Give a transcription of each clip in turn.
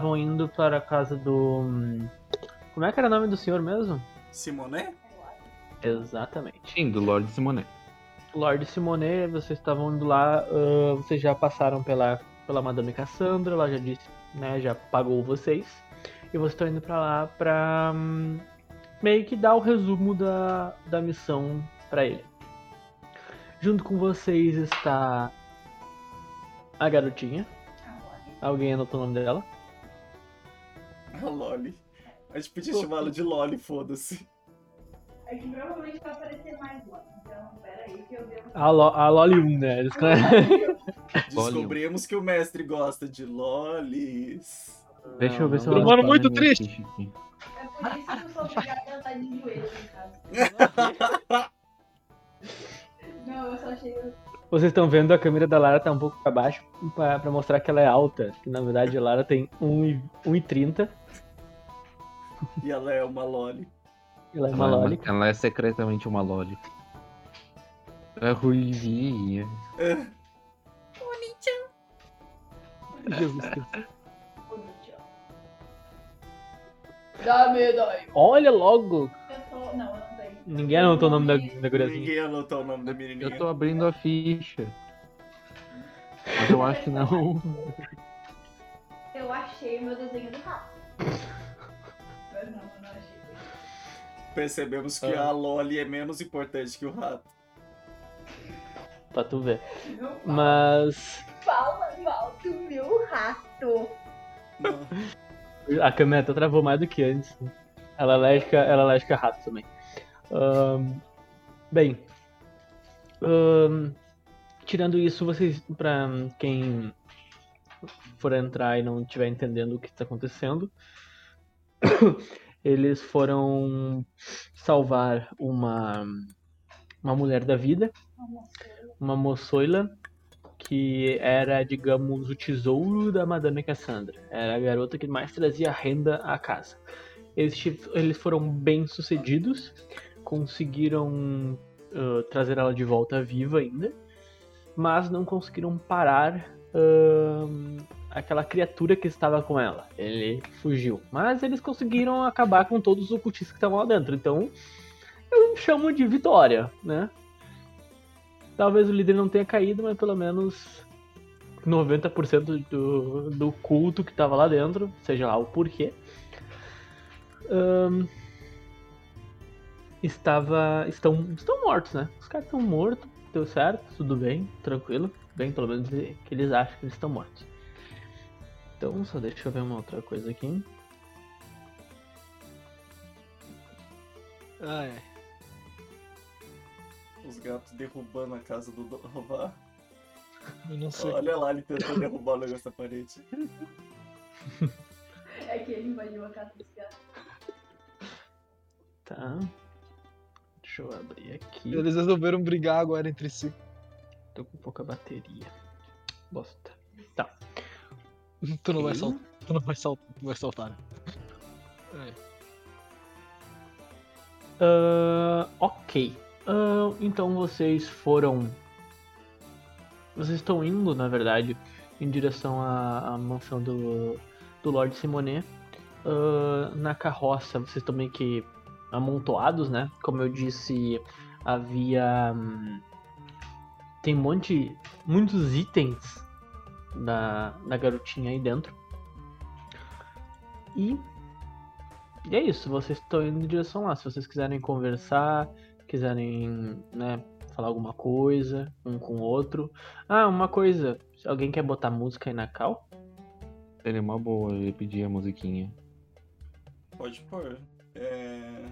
estavam indo para a casa do. hum, Como é que era o nome do senhor mesmo? Simoné? Exatamente. Sim, do Lord Simonet. Lord Simonet, vocês estavam indo lá, ah, vocês já passaram pela, pela Madame Cassandra, ela já disse, né, já pagou vocês. E vocês estão indo pra lá pra hum, meio que dar o resumo da, da missão pra ele. Junto com vocês está a garotinha. Alguém anotou o nome dela? A Loli. A gente podia chamá-la de Loli, foda-se. É que provavelmente vai aparecer mais lá. Então, peraí que eu devo. A, Lo, a Loli 1, né? Eles conhecem. Descobrimos que o mestre gosta de Lolis. Deixa eu ver se Não, ela- não Mano, tá muito triste. É por isso que eu sou obrigada a estar de joelhos em casa. Não, eu só achei. Vocês estão vendo a câmera da Lara tá um pouco pra baixo pra, pra mostrar que ela é alta. Que na verdade a Lara tem 1 e- 1,30. E ela é uma Loli. Ela é uma Ela, Loli. ela é secretamente uma Loli. É ruivinha. Jesus Cristo. Dá medo aí. Olha logo! Eu tô. Não, eu não tenho. Ninguém anotou o nome da, da guriazinha. Ninguém anotou o nome da menininha. Eu tô abrindo a ficha. Mas eu acho que não. Eu achei o meu desenho do rato. Percebemos que Ah. a Loli é menos importante que o rato. Pra tu ver. Mas fala mal do meu rato. A câmera até travou mais do que antes. Ela é alérgica, ela é alérgica a rato também. Ahn, bem. ahn, tirando isso, vocês. Pra quem for entrar e não estiver entendendo o que está acontecendo. Eles foram salvar uma, uma mulher da vida, uma moçoila, que era, digamos, o tesouro da Madame Cassandra. Era a garota que mais trazia renda à casa. Eles, eles foram bem sucedidos, conseguiram ah, trazer ela de volta viva ainda, mas não conseguiram parar ahn, aquela criatura que estava com ela. Ele fugiu. Mas eles conseguiram acabar com todos os ocultistas que estavam lá dentro. Então, eu chamo de vitória, né? Talvez o líder não tenha caído, mas pelo menos 90% do, do culto que estava lá dentro, seja lá o porquê, ahn, estava estão, estão mortos, né? Os caras estão mortos, deu certo, tudo bem, tranquilo. Bem, pelo menos que eles acham que eles estão mortos. Então, só deixa eu ver uma outra coisa aqui. Ah, é. Os gatos derrubando a casa do Dovar. Eu não sei. Olha lá, ele tentando derrubar o negócio da parede. É que ele invadiu a casa dos gatos. Tá. Deixa eu abrir aqui. Eles resolveram brigar agora entre si. Tô com pouca bateria. Bosta. Tu não vai saltar. Tu não vai. Tu vai saltar. É. Ah, ok. Ah, então vocês foram. Vocês estão indo, na verdade, em direção à, à mansão do, do Lord Simonet. Ah, na carroça, vocês estão meio que amontoados, né? Como eu disse, havia. hum, tem um monte. muitos itens da, da garotinha aí dentro. E e é isso, vocês estão indo em direção lá. Se vocês quiserem conversar, quiserem, né, falar alguma coisa, um com o outro. Ah, uma coisa, se alguém quer botar música aí na cal? Seria uma boa, eu ia pedir a musiquinha. Pode pôr. É...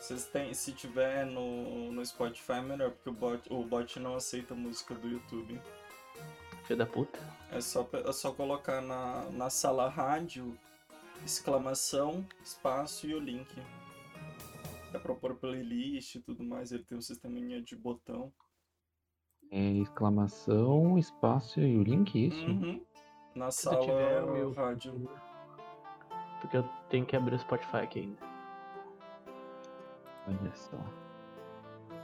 Vocês têm, se tiver no, no Spotify é melhor, porque o bot, o bot não aceita música do YouTube. Filho da puta. É só, é só colocar na, na sala rádio, exclamação, espaço e o link. Dá pra pôr playlist e tudo mais, ele tem um sisteminha de botão. É exclamação, espaço e o link, isso? Uhum. Na Se sala tiver, meu- rádio. Porque eu tenho que abrir o Spotify aqui ainda. Olha só.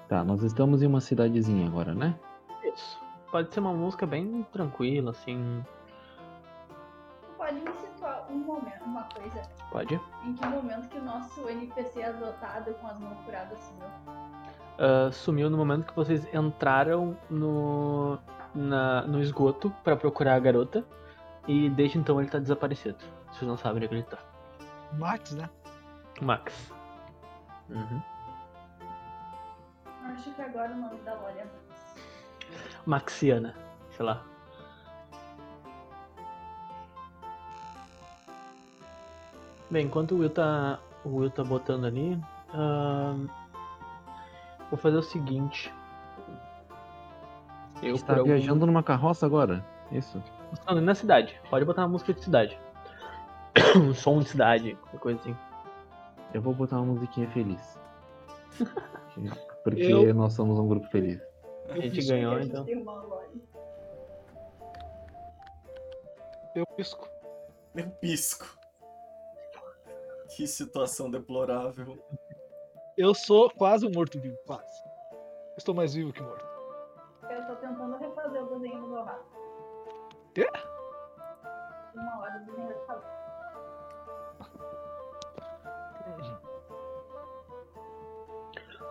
Tá, nós estamos em uma cidadezinha agora, né? Isso. Pode ser uma música bem tranquila, assim. Pode pode me situar um momento, uma coisa. Pode. Em que momento que o nosso NPC adotado com as mãos curadas sumiu? Ah, sumiu no momento que vocês entraram no, na- no esgoto pra procurar a garota. E desde então ele tá desaparecido. Vocês não sabem onde ele tá. Max, né? Max. Uhum. Acho que agora o nome da Lore é. Maxiana, sei lá. Bem, enquanto o Will tá, o Will tá botando ali, ahn, vou fazer o seguinte. Eu Você tá por algum- viajando numa carroça agora? Isso. Não, na cidade. Pode botar uma música de cidade. um som de cidade, qualquer coisa assim. Eu vou botar uma musiquinha feliz. Porque Eu- nós somos um grupo feliz. A gente ganhou, a gente então. Eu pisco. Eu pisco. Que situação deplorável. Eu sou quase um morto-vivo, quase. Estou mais vivo que morto. Eu tô tentando refazer o desenho no meu rato. Quê? Uma hora o desenho vai fazer.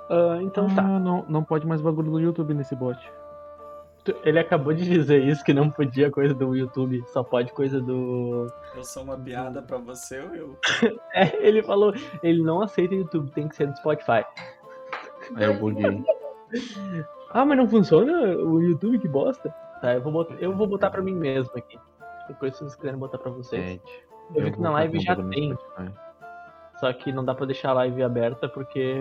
Ah, então tá. Ah, não, não pode mais bagulho do YouTube nesse bot. Ele acabou de dizer isso, que não podia coisa do YouTube, só pode coisa do. Eu sou uma piada pra você ou eu? É, ele falou, ele não aceita YouTube, tem que ser do Spotify. Aí eu buguei. Ah, mas não funciona o YouTube, que bosta. Tá, eu vou botar, eu vou botar pra mim mesmo aqui. Depois, se vocês quiserem botar pra vocês. Ed. Eu vi que na live já tem, tem. Só que não dá pra deixar a live aberta porque.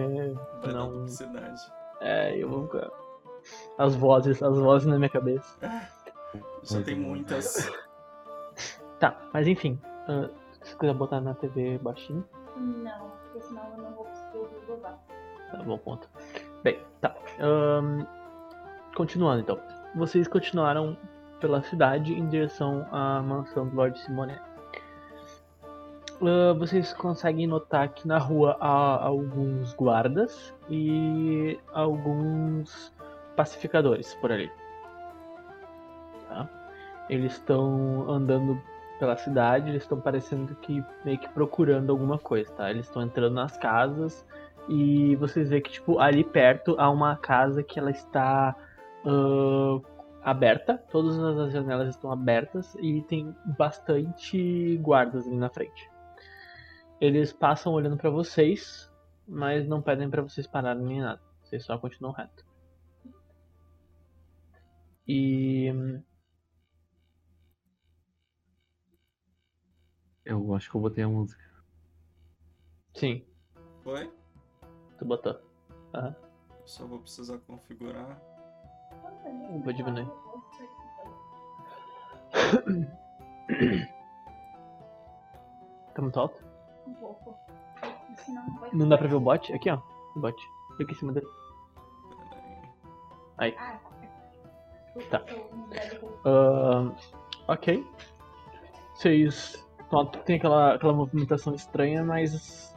Vai dar Não. publicidade. É, eu vou. As vozes, as vozes na minha cabeça. Já tem muitas. Tá, mas enfim. ah, se você quiser botar na TV baixinho. Não, porque senão eu não vou conseguir Gobá. Tá bom ponto. Bem, tá. ahn, continuando então. Vocês continuaram pela cidade em direção à mansão do Lord Simone. Ah, vocês conseguem notar que na rua há alguns guardas e alguns pacificadores por ali. Tá? Eles estão andando pela cidade, eles estão parecendo que meio que procurando alguma coisa, tá? Eles estão entrando nas casas e vocês veem que, tipo, ali perto há uma casa que ela está ah, aberta. Todas as janelas estão abertas e tem bastante guardas ali na frente. Eles passam olhando pra vocês, mas não pedem pra vocês pararem nem nada. Vocês só continuam reto. E Eu acho que eu botei a música. sim, Foi? tu botou. Só vou precisar configurar. Vou diminuir. Tá muito alto? Senão não vai Não dá pra ver o bot? Aqui, ó. O bot. Fica em cima dele. Peraí. Ah, Tá. Ahn, ok. Vocês notam que tem aquela, aquela movimentação estranha, mas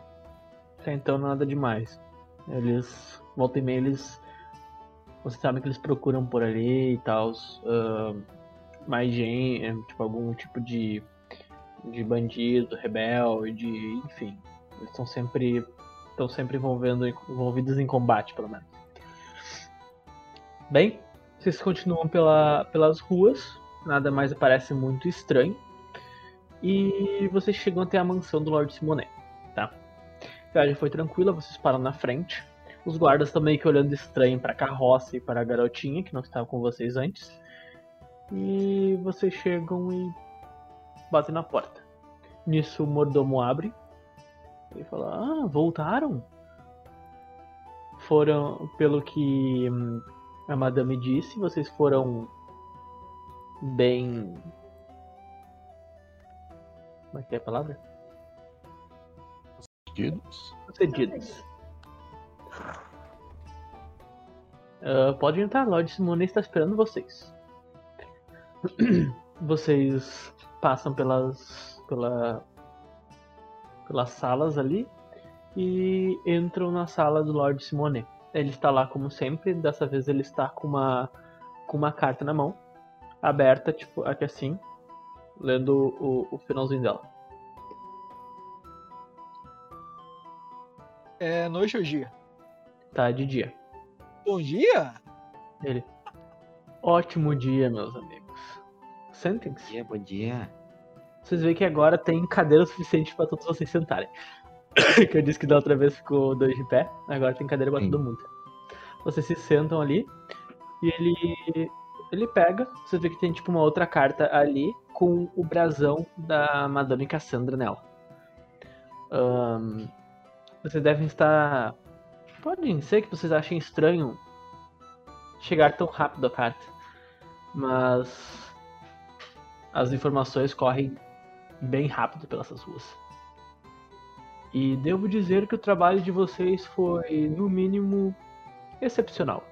até então nada demais. Eles, volta e meia, eles. Você sabe que eles procuram por ali e tal. mais gente, tipo algum tipo de, de bandido, rebelde, enfim. Eles estão sempre. estão sempre envolvendo, envolvidos em combate, pelo menos. Bem, vocês continuam pela, pelas ruas, nada mais parece muito estranho. E vocês chegam até a mansão do Lord Simonet, tá? A viagem foi tranquila, vocês param na frente. Os guardas estão meio que olhando estranho para a carroça e para a garotinha, que não estava com vocês antes. E vocês chegam e batem na porta. Nisso o mordomo abre e fala: Ah, voltaram? Foram, pelo que hum, a madame disse, vocês foram bem. Como é que é a palavra? Pedidos? Sucedidos. Ah, pode entrar, Lord Simone está esperando vocês. Vocês passam pelas, pela, pelas salas ali e entram na sala do Lord Simone. Ele está lá como sempre, dessa vez ele está com uma, com uma carta na mão, aberta, tipo, aqui assim. lendo o, o finalzinho dela. É noite ou dia? Tá de dia. Bom dia? Ele. Ótimo dia, meus amigos. Sentem-se. Bom dia, bom dia. Vocês veem que agora tem cadeira suficiente pra todos vocês sentarem. que eu disse que da outra vez ficou dois de pé, agora tem cadeira Sim. todo mundo. Vocês se sentam ali e ele ele pega, você vê que tem tipo uma outra carta ali com o brasão da Madame Cassandra nela. Ahn, vocês devem estar. Podem ser que vocês achem estranho chegar tão rápido a carta, mas as informações correm bem rápido pelas ruas. E devo dizer que o trabalho de vocês foi, no mínimo, excepcional.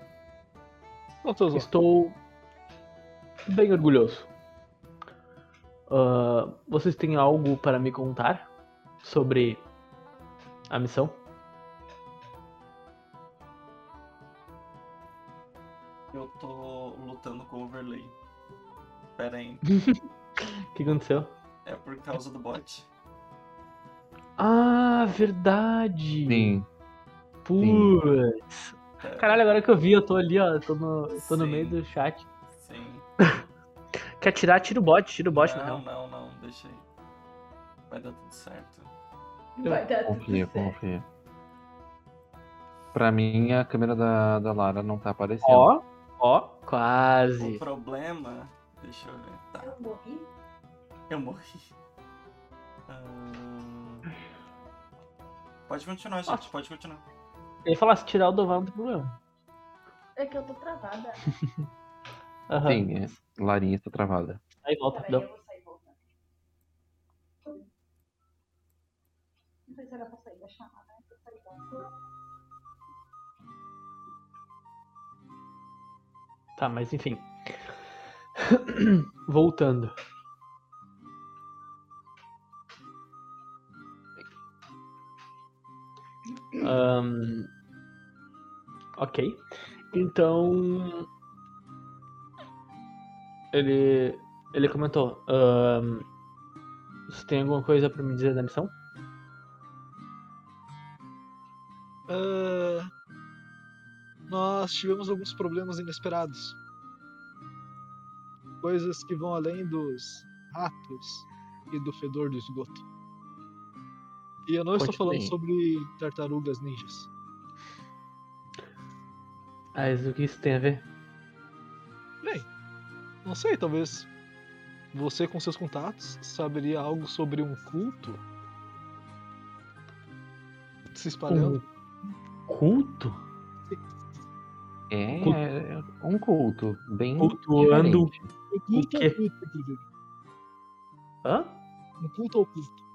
Estou bem orgulhoso. Ah, vocês têm algo para me contar sobre a missão? Eu tô lutando com o overlay. Pera aí. O que aconteceu? É por causa do bot. Ah, verdade! Sim. Putz! É, Caralho, agora que eu vi, eu tô ali, ó. Tô no, tô no meio do chat. Sim. Quer tirar? Tira o bot, tira o bot não, real. não, não, deixa aí. Vai dar tudo certo. Vai dar tudo Confia, certo. confia. Pra mim, a câmera da, da Lara não tá aparecendo. Ó, ó, O quase. problema. Deixa eu ver. Tá, Eu morri? eu morri. Ahn, Pode continuar, gente, pode continuar. Ele falasse tirar o Doval não tem problema. É que eu tô travada. Aham. Sim, é. Larinha está travada. Aí volta, Peraí, eu vou sair e voltar. Não sei se era pra sair da chamada, né? Pra sair voltar. Tá, mas enfim. Voltando. Ahn, ok. Então. Ele. Ele comentou. ahn, você tem alguma coisa pra me dizer da missão? Ah, nós tivemos alguns problemas inesperados. Coisas que vão além dos ratos e do fedor do esgoto. E eu não estou Conte falando sobre tartarugas ninjas. Mas o que isso tem a ver? Bem, não sei, talvez você com seus contatos saberia algo sobre um culto se espalhando. Culto? É, Culto. é um culto. Bem. Cultuando-. Um culto. Hã? Um culto oculto.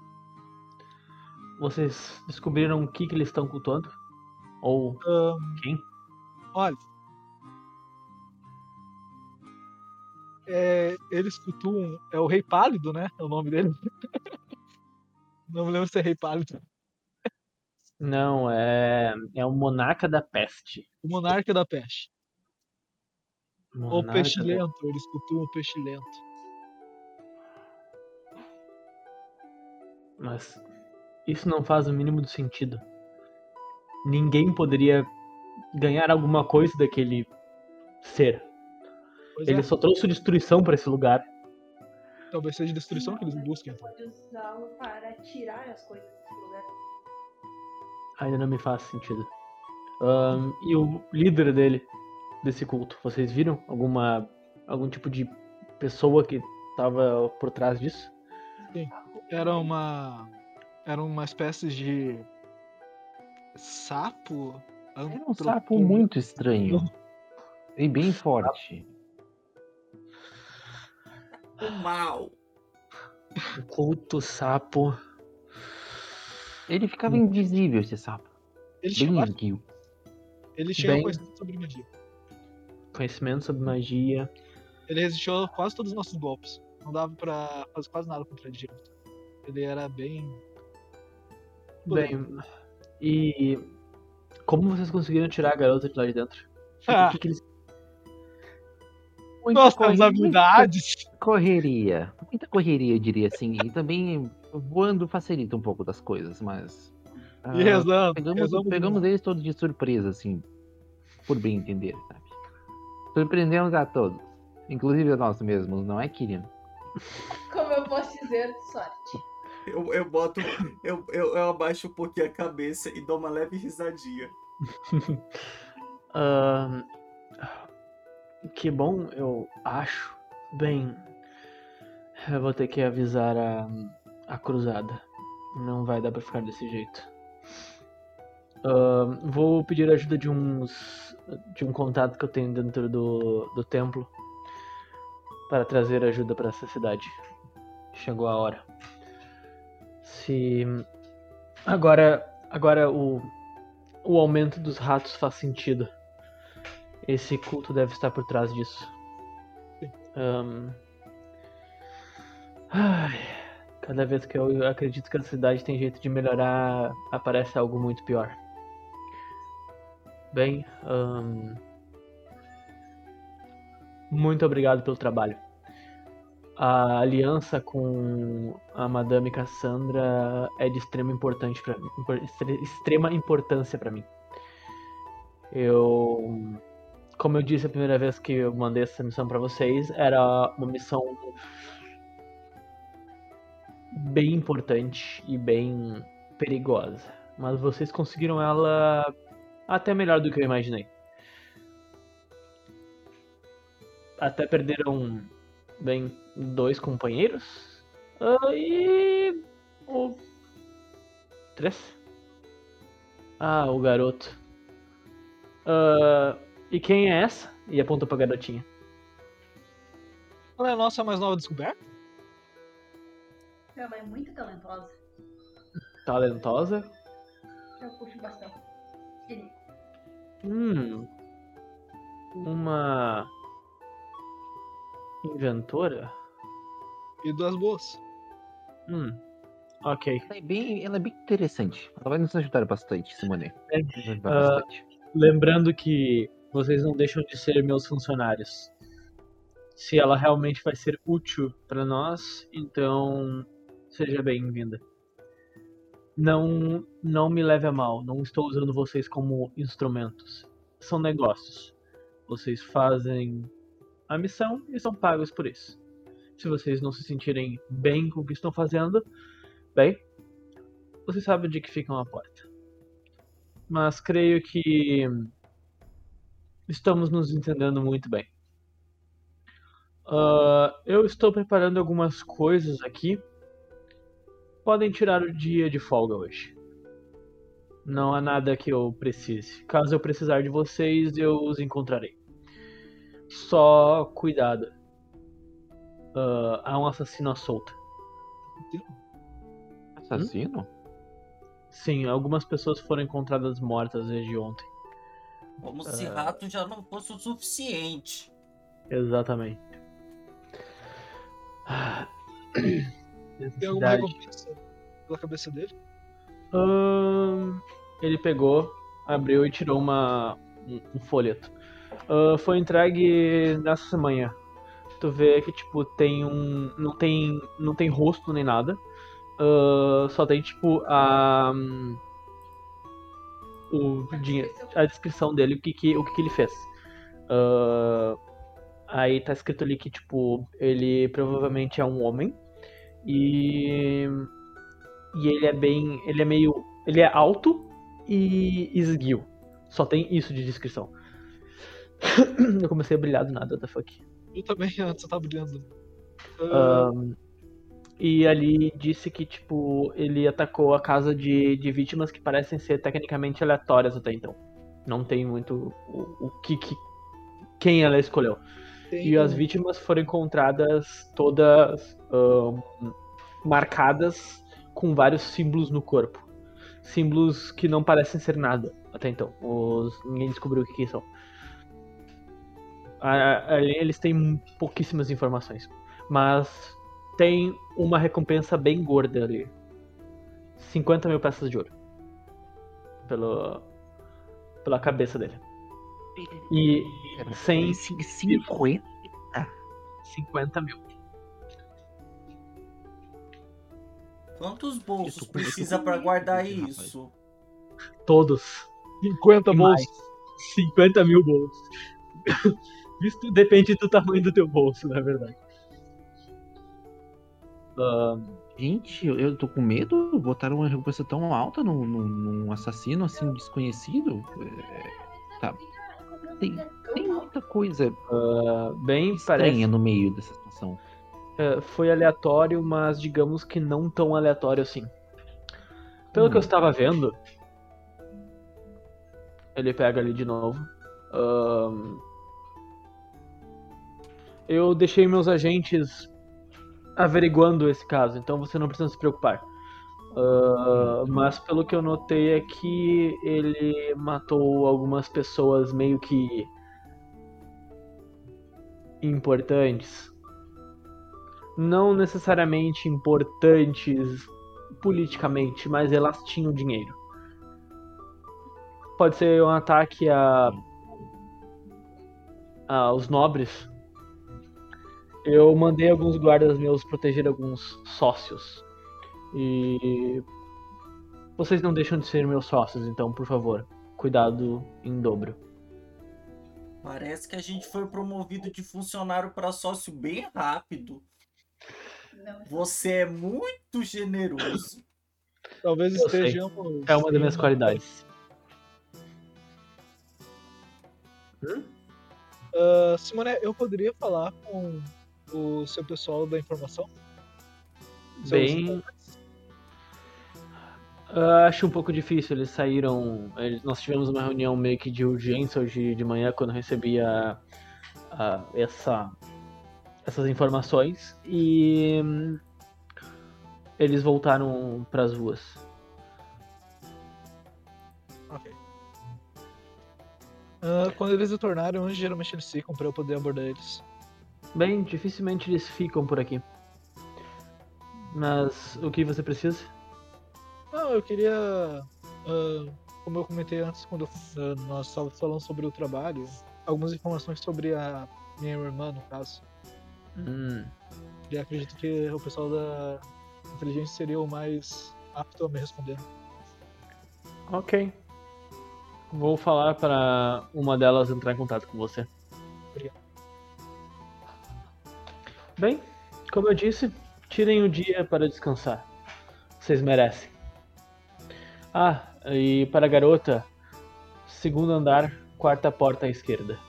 Vocês descobriram o que, que eles estão cultuando? Ou Ahn, quem? Olha. É, eles cultuam. É o Rei Pálido, né? É o nome dele. Não me lembro se é Rei Pálido. Não, é. É o Monarca da Peste. O Monarca da Peste. Ou Monarca da- Pestilento. Eles cultuam o Pestilento. Mas isso não faz o mínimo do sentido. Ninguém poderia ganhar alguma coisa daquele ser. Pois Ele é, só trouxe destruição pra esse lugar. talvez seja destruição que eles busquem. então. Pode usá-lo para tirar as coisas desse lugar. Ainda não me faz sentido. Ahn, e o líder dele, desse culto, vocês viram alguma algum tipo de pessoa que tava por trás disso? Era uma. Era uma espécie de. Sapo? Era um sapo muito estranho. E bem forte. O mal. Um culto sapo. Ele ficava invisível, esse sapo. Ele Bem tinha, esguio. ele tinha bem- conhecimento sobre magia. Conhecimento sobre magia. Ele resistiu a quase todos os nossos golpes. Não dava pra fazer quase nada contra ele direito. Ele era bem. Bem, e como vocês conseguiram tirar a garota de lá de dentro? Ah. O que, que eles. Muita Nós temos correria, habilidades. Correria. Muita correria, eu diria assim. E também voando facilita um pouco das coisas, mas. ah, E rezando. Pegamos, rezando pegamos eles todos de surpresa, assim. Por bem entender, sabe? Surpreendemos a todos. Inclusive a nós mesmos, não é, Kyrian? Como eu posso dizer, sorte. Eu, eu boto. Eu, eu, eu abaixo um pouquinho a cabeça e dou uma leve risadinha. Ahn, que bom, eu acho. Bem, eu vou ter que avisar a, a cruzada. Não vai dar pra ficar desse jeito. Ahn, vou pedir a ajuda de uns. de um contato que eu tenho dentro do, do templo. Para trazer ajuda pra essa cidade. Chegou a hora. Se. Agora. Agora o. O aumento dos ratos faz sentido. Esse culto deve estar por trás disso. Ahn. Ai, cada vez que eu acredito que a cidade tem jeito de melhorar, aparece algo muito pior. Bem, ahn, muito obrigado pelo trabalho. A aliança com a Madame Cassandra é de extrema importante para mim, extrema importância para mim. Eu como eu disse a primeira vez que eu mandei essa missão pra vocês, era uma missão bem importante e bem perigosa. Mas vocês conseguiram ela até melhor do que eu imaginei. Até perderam, bem, dois companheiros. Ah, e. O. Três? Ah, o garoto. Ah, e quem é essa? E apontou pra garotinha. Ela é a nossa mais nova descoberta? Ela é muito talentosa. Talentosa. Eu puxo bastante. Ele. Hum. Uma. Inventora? E duas boas. Hum. Ok. Ela é bem, ela é bem interessante. Ela vai nos ajudar bastante, Simone. É, Vai nos ajudar ah, bastante. Lembrando que vocês não deixam de ser meus funcionários. Se ela realmente vai ser útil pra nós, então seja bem-vinda. Não, não me leve a mal. Não estou usando vocês como instrumentos. São negócios. Vocês fazem a missão e são pagos por isso. Se vocês não se sentirem bem com o que estão fazendo, bem, vocês sabem de que ficam a porta. Mas creio que estamos nos entendendo muito bem. Ah, eu estou preparando algumas coisas aqui. Podem tirar o dia de folga hoje. Não há nada que eu precise. Caso eu precisar de vocês, eu os encontrarei. Só cuidado. Ah, há um assassino à solta. Assassino? Sim, algumas pessoas foram encontradas mortas desde ontem. Como se Ah. rato já não fosse o suficiente. Exatamente. Tem alguma recompensa pela cabeça dele? Ahn, ele pegou, abriu e tirou uma, um, um folheto. Ah, foi entregue nessa manhã. Tu vê que tipo tem um, não tem, não tem rosto nem nada. Ah, só tem tipo a o a descrição dele, o que que, o que, que ele fez. Ah, aí tá escrito ali que tipo ele provavelmente é um homem e e ele é bem. Ele é meio. Ele é alto e esguio. Só tem isso de descrição. Eu comecei a brilhar do nada, what the fuck. Eu também, antes eu tava brilhando. Ahn, e ali disse que, tipo, ele atacou a casa de, de vítimas que parecem ser tecnicamente aleatórias até então. Não tem muito o, o que, que. Quem ela escolheu. tem E as um- vítimas foram encontradas todas ahn, marcadas com vários símbolos no corpo. Símbolos que não parecem ser nada até então. Os, ninguém descobriu o que, que são. Ali eles têm pouquíssimas informações. Mas tem uma recompensa bem gorda ali. 50 mil peças de ouro. Pelo, pela cabeça dele. E Pera, sem- cin- 50 50 mil. Quantos bolsos precisa medo guardar isso? Todos. 50 E bolsos. mais. 50 mil bolsos. Isso depende do tamanho do teu bolso, na verdade. Ah, Gente, eu, tô com medo. Botaram uma recompensa tão alta num, num- assassino assim desconhecido. É, Tá. Tem, tem muita coisa ah, bem, parece estranha no meio dessa situação. É, foi aleatório, mas digamos que não tão aleatório assim. Pelo que eu Hum. estava vendo, ele pega ali de novo. Ahn, eu deixei meus agentes averiguando esse caso, então você não precisa se preocupar. Ah, mas pelo que eu notei é que ele matou algumas pessoas meio que importantes não necessariamente importantes politicamente, mas elas tinham dinheiro. Pode ser um ataque a aos nobres. Eu mandei alguns guardas meus proteger alguns sócios. E vocês não deixam de ser meus sócios, então, por favor, cuidado em dobro. Parece que a gente foi promovido de funcionário para sócio bem rápido. Não, Você é muito generoso. Talvez Eu estejamos. É uma das minhas qualidades. Ah, Simone, eu poderia falar com o seu pessoal da informação? Bem? Ah, acho um pouco difícil. Eles saíram. eles- nós tivemos uma reunião meio que de urgência hoje de manhã quando eu recebi a, a- essa, essas informações e hum, eles voltaram para as ruas. Ok. Ah, quando eles retornarem, onde geralmente eles ficam pra eu poder abordar eles? Bem, dificilmente eles ficam por aqui. Mas o que você precisa? Não, eu queria. ah, como eu comentei antes, quando ah, nós estávamos falando sobre o trabalho, algumas informações sobre a minha irmã, no caso. Hum, E acredito que o pessoal da inteligência seria o mais apto a me responder. ok. Vou falar para uma delas entrar em contato com você. Obrigado. Bem, como eu disse, tirem o dia para descansar. Vocês merecem. Ah, e para a garota, segundo andar, quarta porta à esquerda.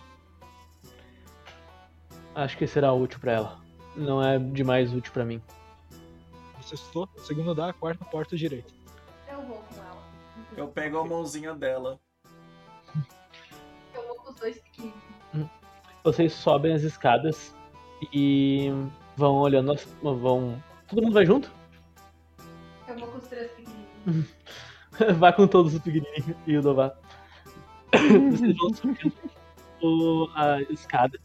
Acho que será útil para ela. Não é demais útil para mim. Você estou, segundo andar, quarta porta direita. Eu vou com ela. Eu pego a mãozinha dela. Eu vou com os dois pequeninos. Vocês sobem as escadas e vão olhando as. vão. Todo mundo vai junto? Eu vou com os três pequenininhos. Vai com todos os pequenininhos e o Dová. Vocês vão subindo a escada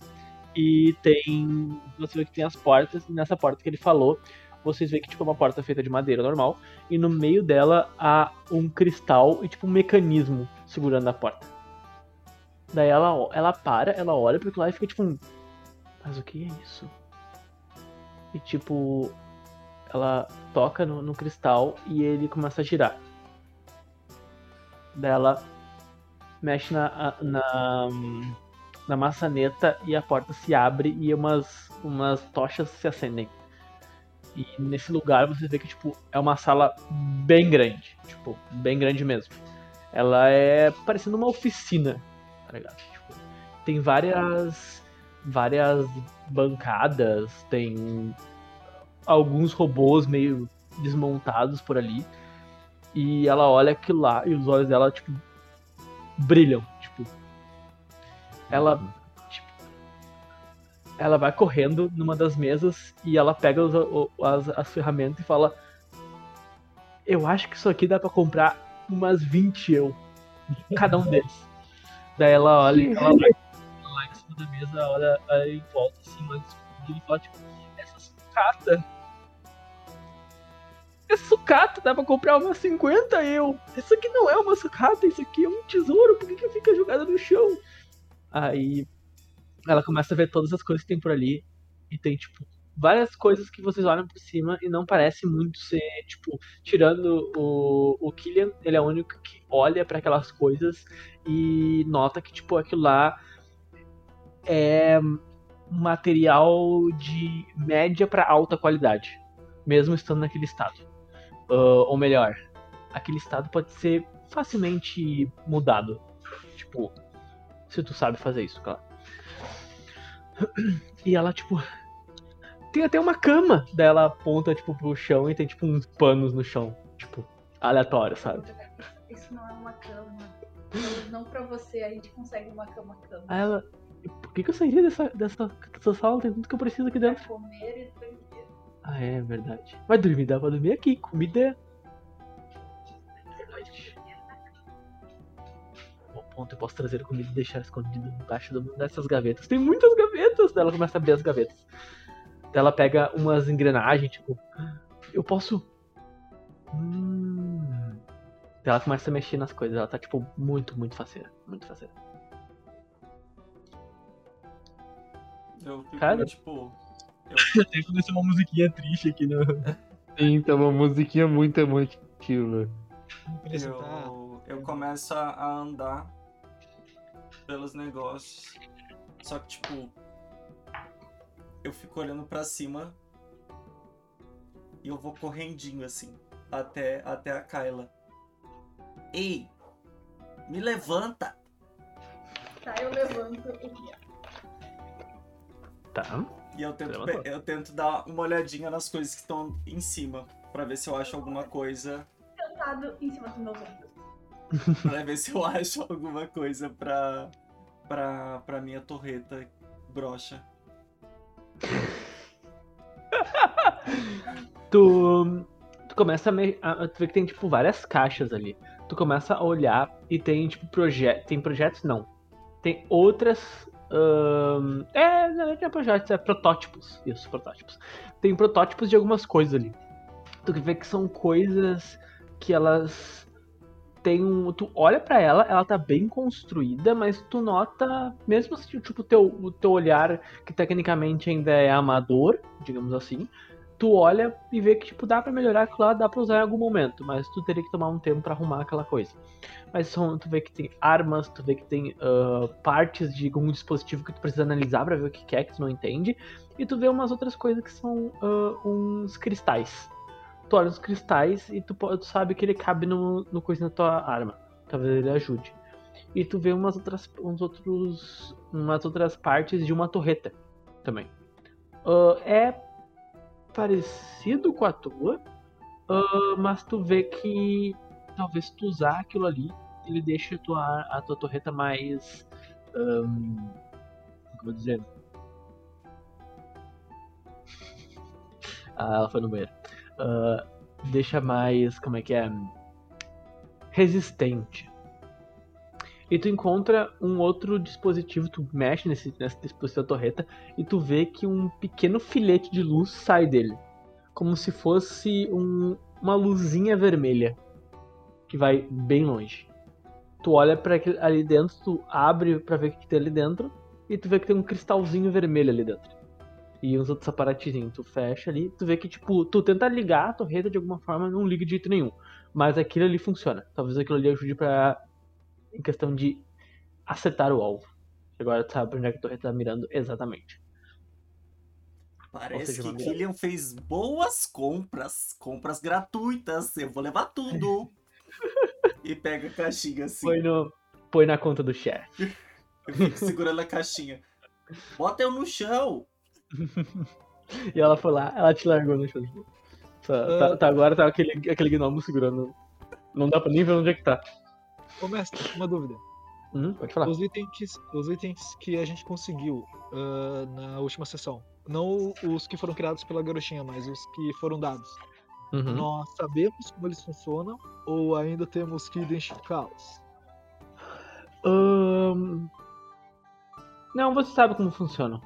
e tem. Você vê que tem as portas, e nessa porta que ele falou, vocês veem que tipo, é uma porta feita de madeira normal, e no meio dela há um cristal e tipo um mecanismo segurando a porta. Daí ela, ela para, ela olha aquilo lá e fica tipo um. Mas o que é isso? E tipo. Ela toca no, no cristal e ele começa a girar. Daí ela mexe na, na, na maçaneta e a porta se abre e umas, umas tochas se acendem. E nesse lugar você vê que tipo, é uma sala bem grande. Tipo, bem grande mesmo. Ela é parecendo uma oficina, tá ligado? Tipo, tem várias. Várias bancadas, tem alguns robôs meio desmontados por ali. E ela olha aquilo lá e os olhos dela, tipo, brilham. Tipo, ela, tipo, ela vai correndo numa das mesas e ela pega os- o- as, as ferramentas e fala: Eu acho que isso aqui dá pra comprar umas 20 eu. Cada um deles. Daí ela olha, ela vai ela em cima da mesa, olha aí volta assim, olha e fala, tipo, essa sucata. Essa sucata dá pra comprar umas 50 eu. Isso aqui não é uma sucata, isso aqui é um tesouro, por que, que fica jogada no chão? Aí ela começa a ver todas as coisas que tem por ali e tem, tipo, várias coisas que vocês olham por cima e não parece muito ser, tipo, tirando o, o Killian, ele é o único que olha para aquelas coisas e nota que, tipo, aquilo lá é material de média para alta qualidade, mesmo estando naquele estado. Uh, ou melhor, aquele estado pode ser facilmente mudado. Tipo, se tu sabe fazer isso, claro. E ela, tipo. Tem até uma cama. Daí ela aponta, tipo, pro chão e tem, tipo, uns panos no chão. Tipo, aleatório, sabe? Isso não é uma cama. Não pra você, a gente consegue uma cama-cama. Aí ela. Por que, que eu sairia dessa, dessa, dessa sala? Tem tudo que eu preciso aqui Pra dentro. comer e dormir. Ah, é verdade. Vai dormir, dá pra dormir aqui. Comida é. Verdade. Bom ponto, eu posso trazer comida e deixar escondido embaixo dessas gavetas. Tem muitas gavetas! Daí ela começa a abrir as gavetas. Daí ela pega umas engrenagens, tipo. Eu posso. Hum. Daí ela começa a mexer nas coisas. Ela tá, tipo, muito, muito faceira. Muito faceira. Eu fico, Cara. tipo. Tem que começar uma musiquinha triste aqui no. Sim, tá uma musiquinha muito emotiva. Eu, eu começo a andar pelos negócios. Só que, tipo, eu fico olhando pra cima e eu vou correndinho assim, até, até a Kyla. Ei, me levanta! Tá, eu guia. Tá. E eu tento, eu tento dar uma olhadinha nas coisas que estão em cima, pra ver se eu acho alguma coisa Sentado em cima dos meus ombros. pra ver se eu acho alguma coisa pra, pra, pra minha torreta brocha. tu, tu começa a, me, a tu vê que tem tipo várias caixas ali. Tu começa a olhar e tem tipo projetos, tem projetos não. Tem outras é, não é projetos, é protótipos. Isso, protótipos. Tem protótipos de algumas coisas ali. Tu vê que são coisas que elas tem um, tu olha pra ela, ela tá bem construída, mas tu nota, mesmo se tipo teu, o teu olhar que tecnicamente ainda é amador, digamos assim, tu olha e vê que tipo dá pra melhorar aquilo lá, dá pra usar em algum momento, mas tu teria que tomar um tempo pra arrumar aquela coisa. Mas são, tu vê que tem armas, tu vê que tem ah, partes de algum dispositivo que tu precisa analisar pra ver o que é que tu não entende, e tu vê umas outras coisas que são ah, uns cristais. Tu olha os cristais e tu, tu sabe que ele cabe no, no coisa da tua arma. Talvez ele ajude. E tu vê umas outras, uns outros, umas outras partes de uma torreta também. Ah, é parecido com a tua, ah, mas tu vê que talvez tu usar aquilo ali, ele deixa a tua, a tua torreta mais. ahn, como eu vou dizer? Ah, ela foi no banheiro. Ah, deixa mais. Como é que é? Resistente. E tu encontra um outro dispositivo, tu mexe nesse, nesse dispositivo da torreta e tu vê que um pequeno filete de luz sai dele. Como se fosse um- uma luzinha vermelha que vai bem longe. Tu olha para ali dentro, tu abre pra ver o que, tem ali dentro e tu vê que tem um cristalzinho vermelho ali dentro. E uns outros aparatezinhos. Tu fecha ali, tu vê que, tipo, tu tenta ligar a torreta de alguma forma, não liga de jeito nenhum. Mas aquilo ali funciona. Talvez aquilo ali ajude pra. Em questão de acertar o alvo. Agora tu sabe onde é que a torreta tá mirando exatamente. Parece seja, que mirada. Killian fez boas compras, compras gratuitas. Eu vou levar tudo. e pega a caixinha assim. Põe, no, põe na conta do chefe. Eu fico segurando a caixinha. Bota eu no chão. E ela foi lá, ela te largou no chão. Tá, tá- tá- agora tá aquele, aquele gnomo segurando. Não dá pra nem ver onde é que tá. Ô, mestre, uma dúvida. Hum, pode falar. Os itens, que- os itens que a gente conseguiu ah, na última sessão. Não os que foram criados pela garotinha, mas os que foram dados. Uhum. Nós sabemos como eles funcionam ou ainda temos que identificá-los? Ahn, Não, você sabe como funciona.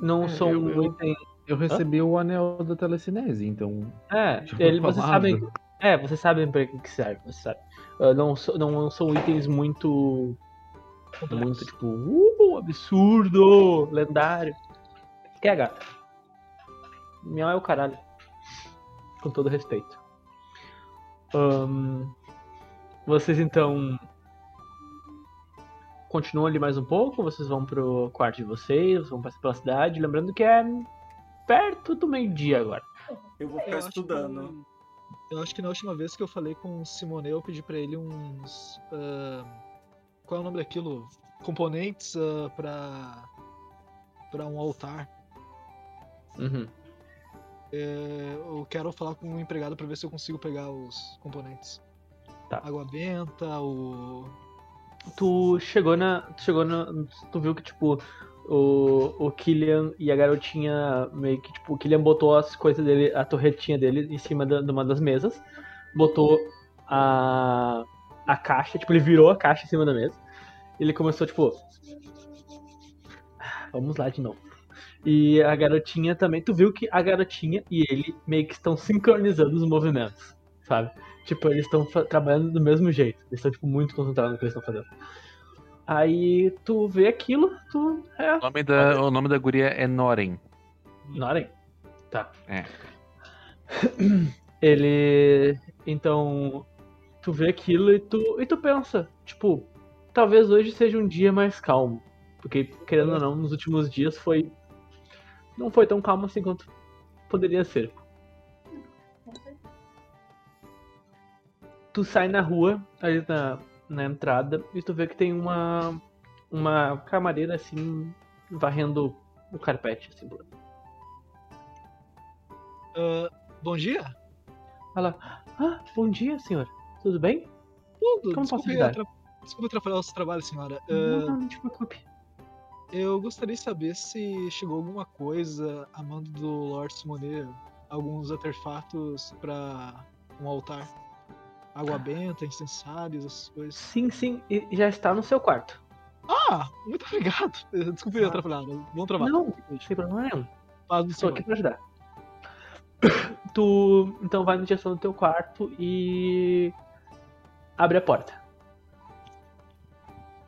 Não É, são eu- eu- itens. Eu recebi o anel da telecinese, então. É, Tipo, ele, vocês sabem. É, vocês sabem pra que que serve, você sabe. Ah, não, não são itens muito. Muito, tipo, uh, absurdo, lendário. Que é, gata? Miau é o caralho. Com todo respeito. Ahn, vocês então. Continuam ali mais um pouco? Vocês vão pro quarto de vocês? Vocês vão passar pela cidade? Lembrando que é perto do meio-dia agora. Eu vou Eu ficar acho estudando. Eu acho que na última vez que eu falei com o Simone, eu pedi pra ele uns. ah, qual é o nome daquilo? Componentes ah, pra. pra um altar. Uhum. É, eu quero falar com o empregado pra ver se eu consigo pegar os componentes. Tá. Água benta, o. Tu chegou na. Tu chegou na. Tu viu que, tipo, o, o Killian e a garotinha meio que, tipo, o Killian botou as coisas dele, a torretinha dele em cima da- de uma das mesas, botou a. a caixa, tipo, ele virou a caixa em cima da mesa. Ele começou, tipo. "Ah, Vamos lá de novo. E a garotinha também, tu viu que a garotinha e ele meio que estão sincronizando os movimentos, sabe? Tipo, eles estão trabalhando do mesmo jeito. Eles estão, tipo, muito concentrados no que eles estão fazendo. Aí tu vê aquilo, tu. É. O nome da, o nome da guria é Noren. Noren? Tá. É. Ele. Então. Tu vê aquilo e tu, e tu pensa, tipo, talvez hoje seja um dia mais calmo. Porque, querendo ou não, nos últimos dias foi. Não foi tão calmo assim quanto poderia ser. Tu sai na rua, ali na, na entrada, e tu vê que tem uma. Uma camareira assim, varrendo o carpete, assim, ah, bom dia? Ela, ah, bom dia, senhor. Tudo bem? Tudo. Como posso desculpe, ajudar? atra- desculpe atrapalhar o seu trabalho, senhora. Não, Ah, não, não te preocupe. eu gostaria de saber se chegou alguma coisa a mando do Lord Simonet, alguns artefatos pra um altar. Água benta, incensários, essas coisas. Sim, sim, e já está no seu quarto. Ah, muito obrigado. Desculpe atrapalhar. Bom trabalho. Não, sem problema nenhum. Do Estou aqui pra ajudar. Tu então vai na direção do teu quarto e abre a porta.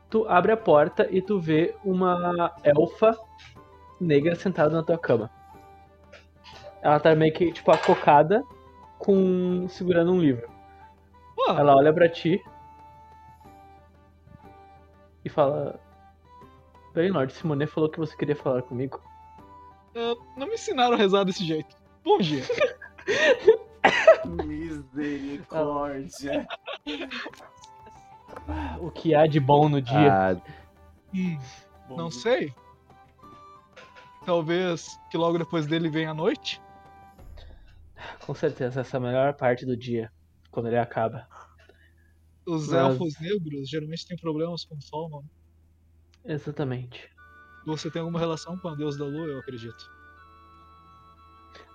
Tu abre a porta e tu vê uma elfa negra sentada na tua cama. Ela tá meio que tipo acocada com segurando um livro. Ah, Ela olha pra ti e fala: Bem, Lord Simone falou que você queria falar comigo. ah, não me ensinaram a rezar desse jeito. Bom dia. Misericórdia. O que há de bom no dia? Ah, Hum, Bom não dia. sei. Talvez que logo depois dele venha a noite. Com certeza, essa é a melhor parte do dia, quando ele acaba. Os Mas- elfos negros geralmente têm problemas com o sol, não? Exatamente. Você tem alguma relação com a deusa da lua, eu acredito.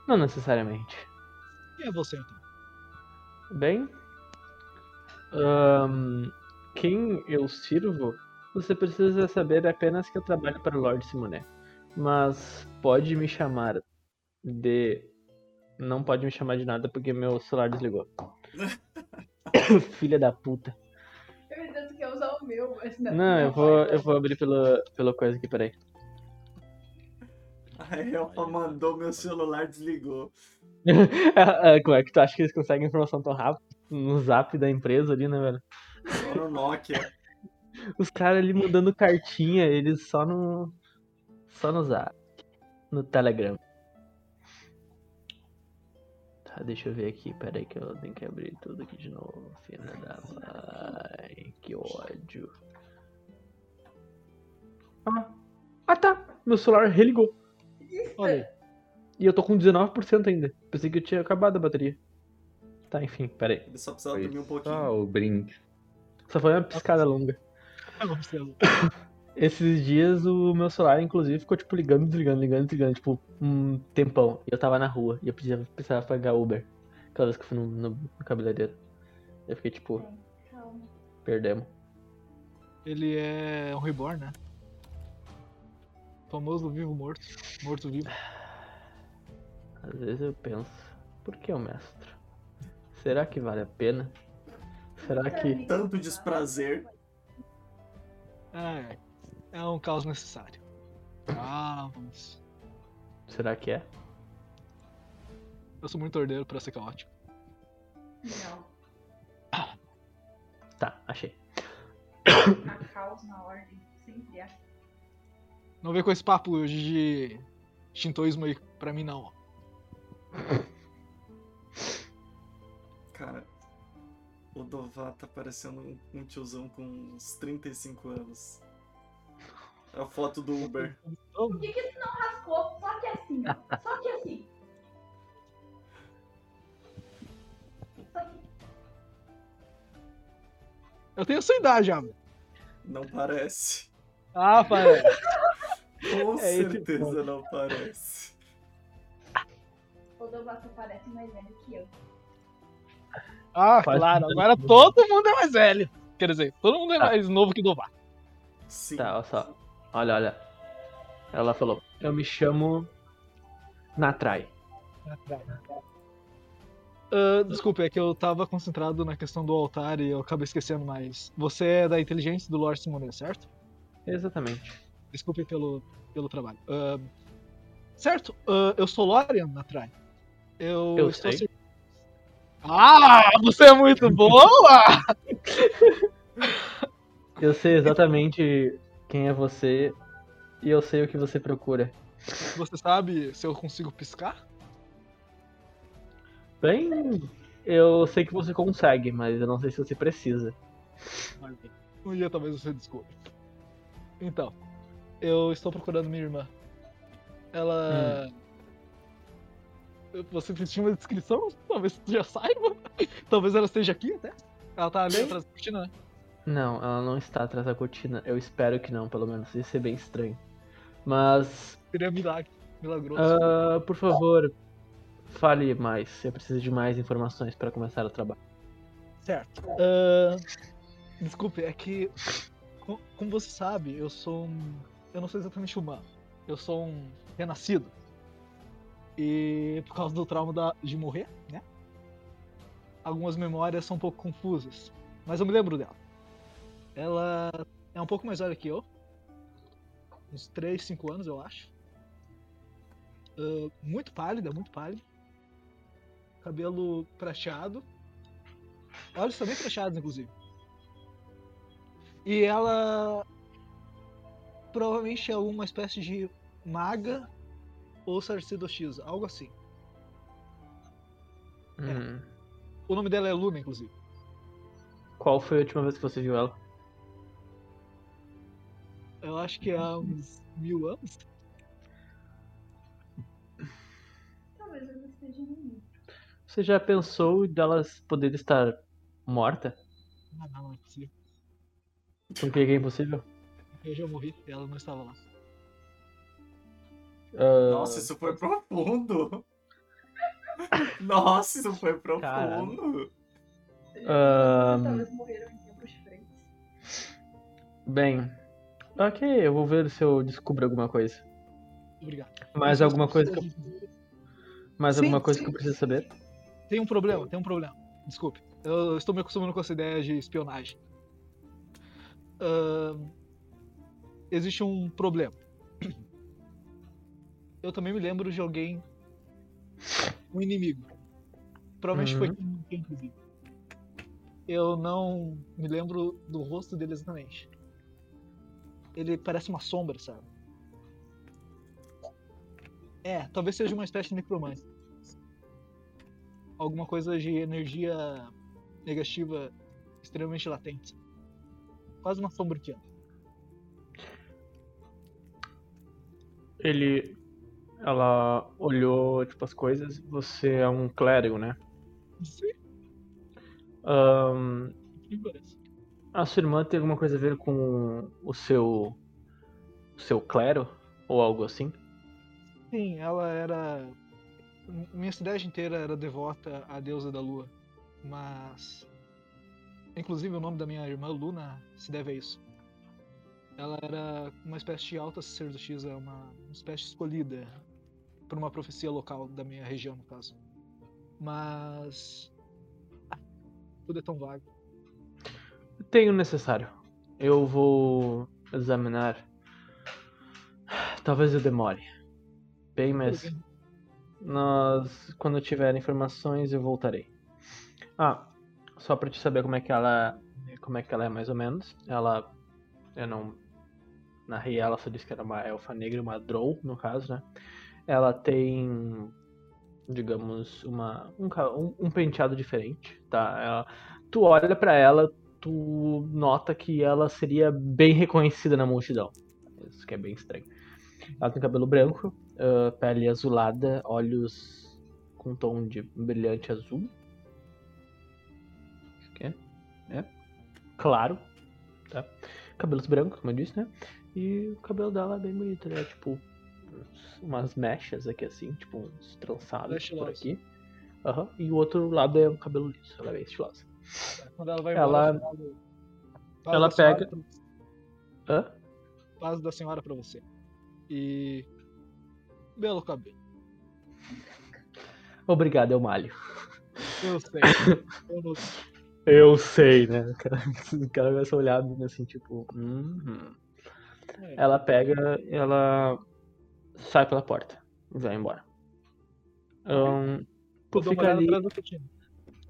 Não necessariamente. Quem é você então? Bem, ahn, quem eu sirvo, você precisa saber apenas que eu trabalho para o Lord Simonet. Mas pode me chamar de. Não pode me chamar de nada porque meu celular desligou. Filha da puta. Eu ia dizer que quer usar o meu, mas não. Não, eu vou, eu vou abrir pelo, pela coisa aqui, peraí. A Elfa mandou meu celular, desligou. Ah, ah, Como é que tu acha que eles conseguem informação tão rápido? No zap da empresa ali, né, velho? Só no Nokia. Os caras ali mandando cartinha, eles só no. Só no zap. No Telegram. Tá, deixa eu ver aqui, pera aí que eu tenho que abrir tudo aqui de novo. Filha da mãe, que ódio. Ah, ah tá, meu celular religou. Olha aí. E eu tô com 19% ainda. Pensei que eu tinha acabado a bateria. Tá, enfim, pera aí. Ele só precisava dormir um pouquinho. só o brinde. Só foi uma piscada longa. Esses dias o meu celular, inclusive, ficou tipo ligando, desligando, ligando, desligando, tipo, um tempão. E eu tava na rua e eu precisava, precisava pagar Uber. Aquela vez que eu fui no, no, no cabeleireiro. Eu fiquei tipo, Calma. perdemos. Ele é um reborn, né? Famoso vivo morto. Morto vivo. Às vezes eu penso, por que o mestre? Será que vale a pena? Será que. Tanto desprazer. É, é um caos necessário. Ah, vamos. Será que é? Eu sou muito ordeiro pra ser caótico. Não. Tá, achei. A caos na ordem. Sempre é. Não vem com esse papo de shintoísmo aí pra mim, não. Cara, o Dová tá parecendo um, um tiozão com uns 35 anos. A foto do Uber. Por que, que tu não rascou? Só que assim. Só que assim. Só que. Eu tenho sua idade, já. Não parece. Ah, pai. Com É certeza não parece. O Dovato parece mais velho que eu. Ah, Faz claro. Agora todo mundo é mais velho. Quer dizer, todo mundo é Tá. mais novo que Dovar. Sim. Tá, olha só. Olha, olha. Ela falou: Eu me chamo Natrai. Ah, desculpa, é que eu tava concentrado na questão do altar e eu acabei esquecendo, mas você é da inteligência do Lord Simonet, certo? Exatamente. Desculpe pelo, pelo trabalho. Ah, certo, ah, eu sou Lorian Natrai. Eu, Eu estou sei. ser- Ah, você é muito boa! Eu sei exatamente quem é você e eu sei o que você procura. Você sabe se eu consigo piscar? Bem, eu sei que você consegue, mas eu não sei se você precisa. Um dia talvez você descubra. Então, eu estou procurando minha irmã. Ela. Você tinha uma descrição? Talvez você já saiba. Talvez ela esteja aqui até. Ela tá ali atrás da cortina, né? Não, ela não está atrás da cortina. Eu espero que não, pelo menos. Isso é bem estranho. Mas, Seria milagre. Milagroso. ah, por favor, fale mais. Eu preciso de mais informações para começar o trabalho. Certo. Ah, desculpe, é que. co- Como você sabe, eu sou um. Eu não sou exatamente humano. Eu sou um renascido. E por causa do trauma da- de morrer, né? Algumas memórias são um pouco confusas. Mas eu me lembro dela. Ela é um pouco mais velha que eu. Uns 3, 5 anos, eu acho. Ah, muito pálida, muito pálida. Cabelo prateado. Olhos também fechados, inclusive. E ela provavelmente é alguma espécie de maga ou sacerdotisa, algo assim. Hum. O nome dela é Luna, inclusive. Qual foi a última vez que você viu ela? Eu acho que há uns mil anos. Talvez eu esteja no mundo. Você já pensou delas poder estar morta? Ah, não, não é possível. Por que que é impossível? Eu já morri e ela não estava lá. Ah, Nossa, isso foi profundo. Nossa, isso foi profundo. Ahn. Talvez morreram em tempos diferentes. Bem, ok, eu vou ver se eu descubro alguma coisa. Obrigado. Mais alguma coisa que eu, mais Sim, alguma coisa sim. que eu preciso saber? Tem um problema, tem um problema. Desculpe. Eu estou me acostumando com essa ideia de espionagem. Ahn, existe um problema. Eu também me lembro de alguém. Um inimigo. Provavelmente foi Uhum. quem, inclusive. Eu não me lembro do rosto dele exatamente. Ele parece uma sombra, sabe? É, talvez seja uma espécie de necromante alguma coisa de energia negativa extremamente latente. Quase uma sombra que anda. Ele. Ela olhou, tipo, as coisas. Você é um clérigo, né? Sim, Ahn, me parece. A sua irmã tem alguma coisa a ver com o seu. O seu clero? Ou algo assim? Sim, ela era. Minha cidade inteira era devota à deusa da lua. Mas. Inclusive o nome da minha irmã Luna se deve a isso. Ela era uma espécie de alta sacerdotisa, uma uma espécie escolhida por uma profecia local da minha região, no caso. Mas. Tudo é tão vago. Tenho necessário. Eu vou examinar. Talvez eu demore. Bem, mas Nós, quando eu tiver informações, eu voltarei. Ah, só pra te saber como é que ela, como é que ela é mais ou menos. Ela, eu não narrei ela, só disse que era uma elfa negra, uma drow no caso, né? Ela tem, digamos, uma um, um, penteado diferente, tá? Ela, tu olha pra ela, tu nota que ela seria bem reconhecida na multidão. Isso que é bem estranho. Ela tem cabelo branco, ah, pele azulada, olhos com tom de brilhante azul. Acho que é. É. Claro. Tá? Cabelos brancos, como eu disse, né? E o cabelo dela é bem bonito, né? Tipo, umas mechas aqui assim, tipo uns trançados por Estilosa. aqui. Aham. E o outro lado é um cabelo liso, ela é bem estilosa. Quando ela vai Ela- embora, eu falo, "Paz ela senhora pega- pra- Hã? Paz da senhora pra você. E. Belo cabelo. Obrigado, eu malho. Eu sei. eu não Eu sei, né? O cara, o cara começa a olhar assim, tipo. "Uhum." É. Ela pega, ela sai pela porta e vai embora. Ahn, tu fica ali.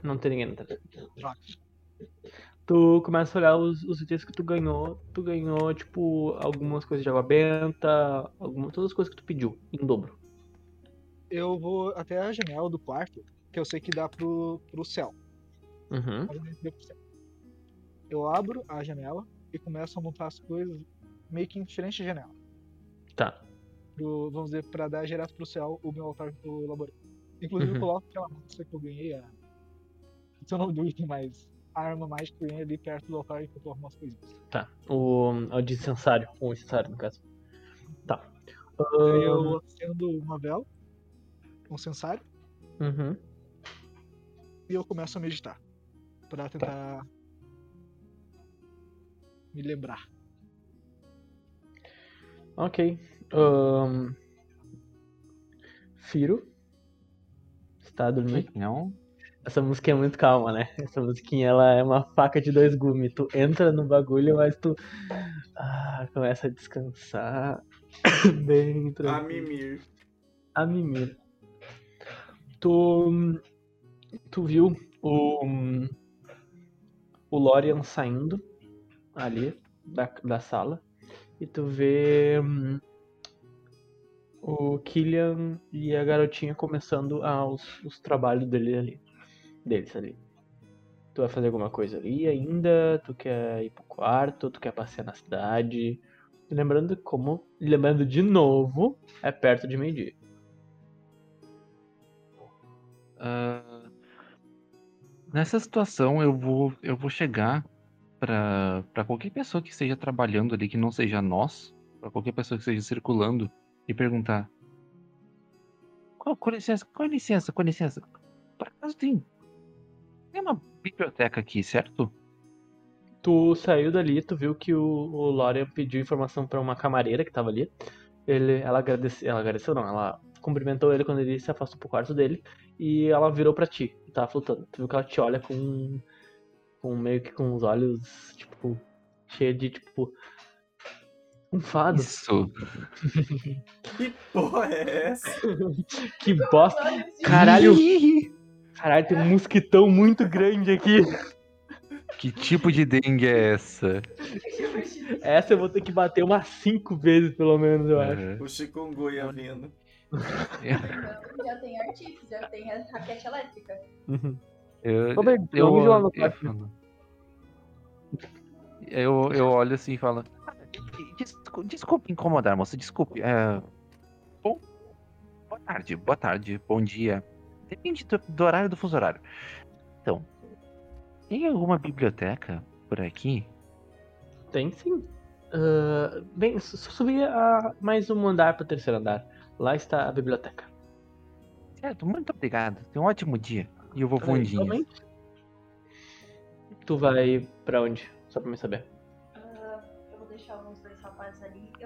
Não tem ninguém atrás. Droga. Tu começa a olhar os, os itens que tu ganhou. Tu ganhou, tipo, algumas coisas de água benta, alguma, todas as coisas que tu pediu, em dobro. Eu vou até a janela do quarto, que eu sei que dá pro, pro céu. Uhum. céu. Eu abro a janela e começo a montar as coisas meio que em frente à janela. Tá. Pro, vamos dizer, pra dar direto pro céu o meu altar que eu elaborei. Inclusive Uhum. eu coloco aquela massa que eu ganhei, a... se eu não do item, mas a arma mágica que ganhei ali perto do altar enquanto eu arrumo as coisinhas. Tá. O, o de incensário. O incensário, no caso. Tá. Eu acendo uma vela, um censário, uhum. e eu começo a meditar. Pra tentar me lembrar. Ok. Ahn, Firo. Está dormindo? Não. Essa música é muito calma, né? Essa musiquinha ela é uma faca de dois gumes. Tu entra no bagulho, mas tu ah, começa a descansar bem A mimir. A mimir. Tu, tu viu o, o Lorian saindo ali da, da sala e tu vê hum, o Killian e a garotinha começando aos, os trabalhos dele ali, deles ali. Tu vai fazer alguma coisa ali ainda? Tu quer ir pro quarto? Tu quer passear na cidade? Lembrando como, lembrando de novo, é perto de meio-dia. Ah, nessa situação, eu vou, eu vou chegar pra qualquer pessoa que esteja trabalhando ali, que não seja nós, pra qualquer pessoa que esteja circulando, e perguntar: com licença, com licença, com licença. Por acaso tem. Tem uma biblioteca aqui, certo? Tu saiu dali, tu viu que o, o Lorian pediu informação pra uma camareira que tava ali. Ele, ela agradeceu, ela agradeceu não, ela cumprimentou ele quando ele se afastou pro quarto dele e ela virou pra ti, e tava flutuando. Tu viu que ela te olha com, com meio que com os olhos, tipo, cheio de, tipo, um fado. Isso. Que porra é essa? Que bosta. Caralho, caralho, tem um mosquitão muito grande aqui. Que tipo de dengue é essa? Essa eu vou ter que bater umas cinco vezes, pelo menos, eu acho. O chikungunya vindo. Já tem artifício, já tem a raquete elétrica. Uhum. Eu, eu, vamos lá no eu, quarto. eu, eu olho assim e falo. "Ah, Desculpe, desculpe incomodar, moça, desculpe. é, bom, boa tarde, boa tarde, bom dia. Depende do, do horário do fuso horário. Então, tem alguma biblioteca por aqui? Tem sim. Ah, bem, subir a mais um andar pro terceiro andar. Lá está a biblioteca. Certo, muito obrigado. Tenha um ótimo dia. E eu vou. Eventualmente, Tu vai pra onde? Só pra me saber.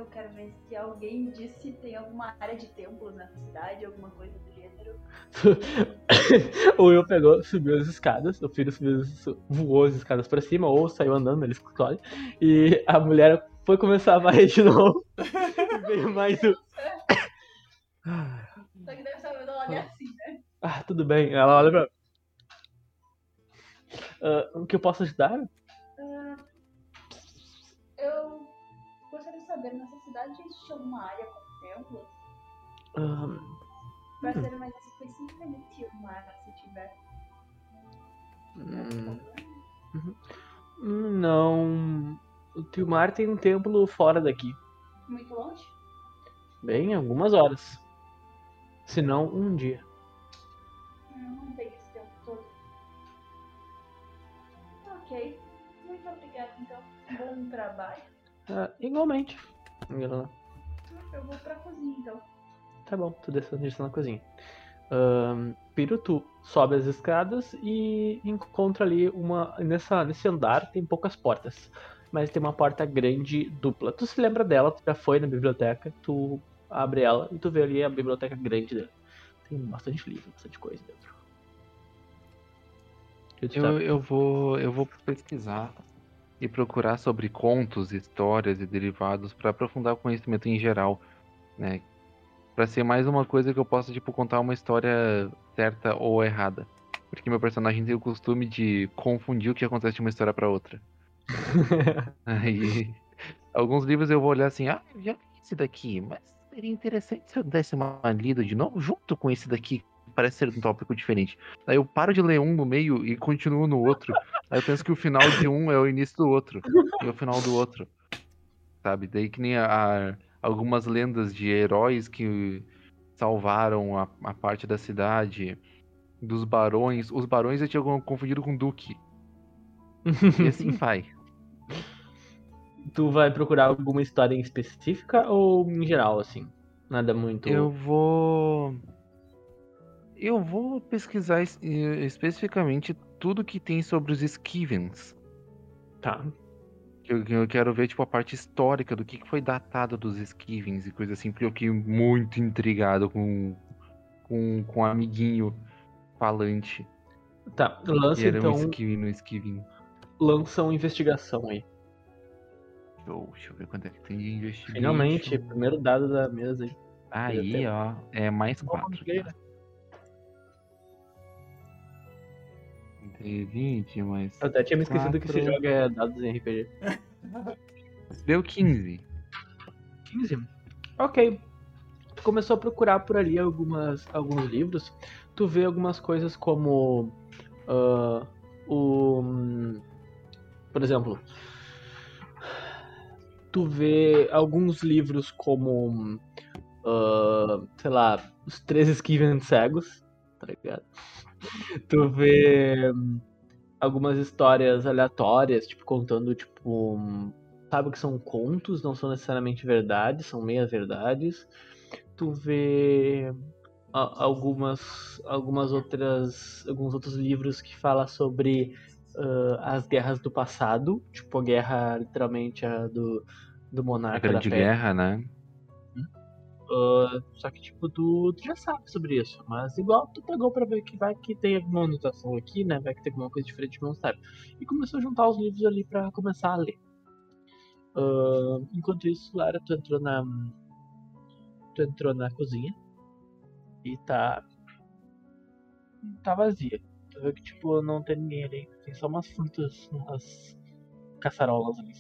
Eu quero ver se alguém disse se tem alguma área de templos nessa cidade, alguma coisa do gênero. o Will pegou, subiu as escadas, o filho subiu, su- voou as escadas pra cima, ou saiu andando, ele escolhe. E a mulher foi começar a varrer de novo. e veio mais um. Só que deve ser o meu logo é assim, né? Ah, tudo bem. Ela olha pra. Ah, o que eu posso ajudar? Saber, nessa cidade existe alguma área com templos? Ah, Pra Hum. ser mais especificamente uma área, se tiver. hum, hum, não. O Tilmar tem um templo fora daqui. Muito longe? Bem, algumas horas. Se não, um dia. Eu não tenho esse tempo todo. Ok. Muito obrigada, então. Bom trabalho. Ah, igualmente. Eu vou pra cozinha, então. Tá bom, tu desce na cozinha. Piro, tu sobe as escadas e encontra ali uma. Nessa, nesse andar tem poucas portas. Mas tem uma porta grande dupla. Tu se lembra dela, tu já foi na biblioteca, tu abre ela e tu vê ali a biblioteca grande dela. Tem bastante livro, bastante coisa dentro. Tu Eu, eu, vou, eu vou pesquisar e procurar sobre contos, histórias e derivados para aprofundar o conhecimento em geral, né? Para ser mais uma coisa que eu possa tipo contar uma história certa ou errada, porque meu personagem tem o costume de confundir o que acontece de uma história para outra. Aí, alguns livros eu vou olhar assim, ah, eu já li esse daqui, mas seria interessante se eu desse uma lida de novo junto com esse daqui, parece ser um tópico diferente. Aí eu paro de ler um no meio e continuo no outro. Aí eu penso que o final de um é o início do outro, e o final do outro. Sabe? Daí que nem a, a- algumas lendas de heróis que salvaram a, a parte da cidade, dos barões. Os barões eu tinha confundido com duque. E assim vai. tu vai procurar alguma história em específica ou em geral, assim? Nada muito. Eu vou. Eu vou pesquisar es- eh, especificamente tudo que tem sobre os Skivens. Tá. Eu, eu quero ver, tipo, a parte histórica do que que foi datado dos Skivens e coisa assim, porque eu fiquei muito intrigado com, com, com o amiguinho falante. Tá. Lança era então. um Skivin no Skivin. Lança uma investigação aí. Show, deixa eu ver quanto é que tem de investimento. Finalmente, primeiro dado da mesa aí. Aí, ó, é mais quatro. Tá? Tem 20, mais. Eu até tinha me esquecido que esse jogo é dados em RPG. Deu 15. 15? Ok. Tu começou a procurar por ali algumas, alguns livros. Tu vê algumas coisas como. ah, o. Por exemplo. Tu vê alguns livros como. ah, sei lá, Os Três Esquiven Cegos. Tá ligado? Tu vê. hum, Algumas histórias aleatórias, tipo, contando, tipo. hum, sabe que são contos, não são necessariamente verdades, são meias verdades. Tu vê a- algumas algumas outras alguns outros livros que fala sobre ah, as guerras do passado, tipo a guerra literalmente a do do A monarca da grande guerra, né? Ah, só que tipo tu, tu já sabe sobre isso, mas igual tu pegou pra ver que vai que tem alguma anotação aqui, né? Vai que tem alguma coisa diferente que não sabe. E começou a juntar os livros ali pra começar a ler. Ah, enquanto isso, Lara, tu entrou na. Tu entrou na cozinha. E tá. Tá vazia. Tu vê que tipo, não tem ninguém ali. Tem só umas frutas, umas caçarolas ali.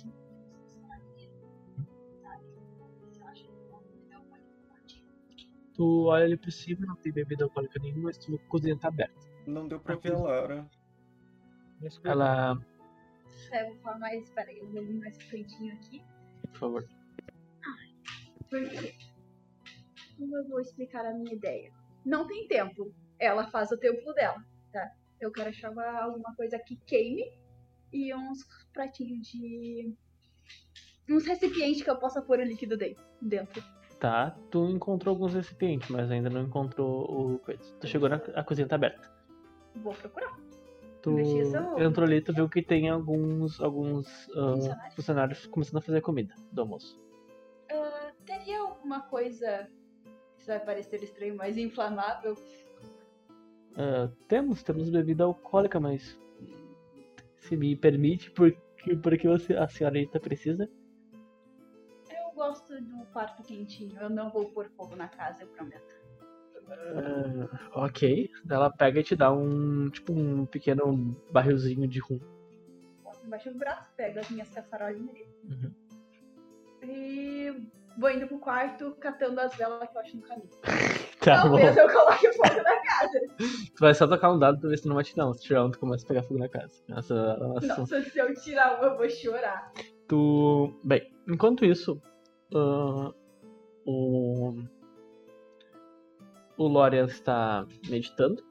Tu olha ali por cima, não tem bebida alcoólica nenhuma, mas tu vê que a cozinha tá aberta. Não deu pra ver a Lara. Ela. É, vou falar mais. Peraí, eu vou vir mais feitinho aqui. Por favor. Porque. Como eu vou explicar a minha ideia? Não tem templo. Ela faz o templo dela, tá? Eu quero achar uma- alguma coisa que queime e uns pratinhos de. Uns recipientes que eu possa pôr o líquido dentro. Tá, tu encontrou alguns recipientes, mas ainda não encontrou o coisa. Tu chegou na a cozinha tá aberta. Vou procurar. Tu entrou ali, tu viu que tem alguns alguns ah, Funcionários? funcionários começando a fazer comida do almoço. Ah, teria alguma coisa. Isso vai parecer estranho, mas inflamável. Ah, temos, temos bebida alcoólica, mas se me permite, porque porque você a senhorita precisa? Eu gosto do quarto quentinho. Eu não vou pôr fogo na casa, eu prometo. Ah, ok. Ela pega e te dá um. Tipo um pequeno barrilzinho de rum. Embaixo do braço, pego as minhas caçarolinhas. Uhum. E vou indo pro quarto catando as velas que eu acho no caminho. Tá bom. Talvez eu coloque fogo na casa. Tu vai só tocar um dado pra ver se não vai tirar um. Se tirar um, tu começa a pegar fogo na casa. Essa é uma ação. Nossa, se eu tirar uma, eu vou chorar. Tu. Bem, enquanto isso, ah, o. O Lorian está meditando.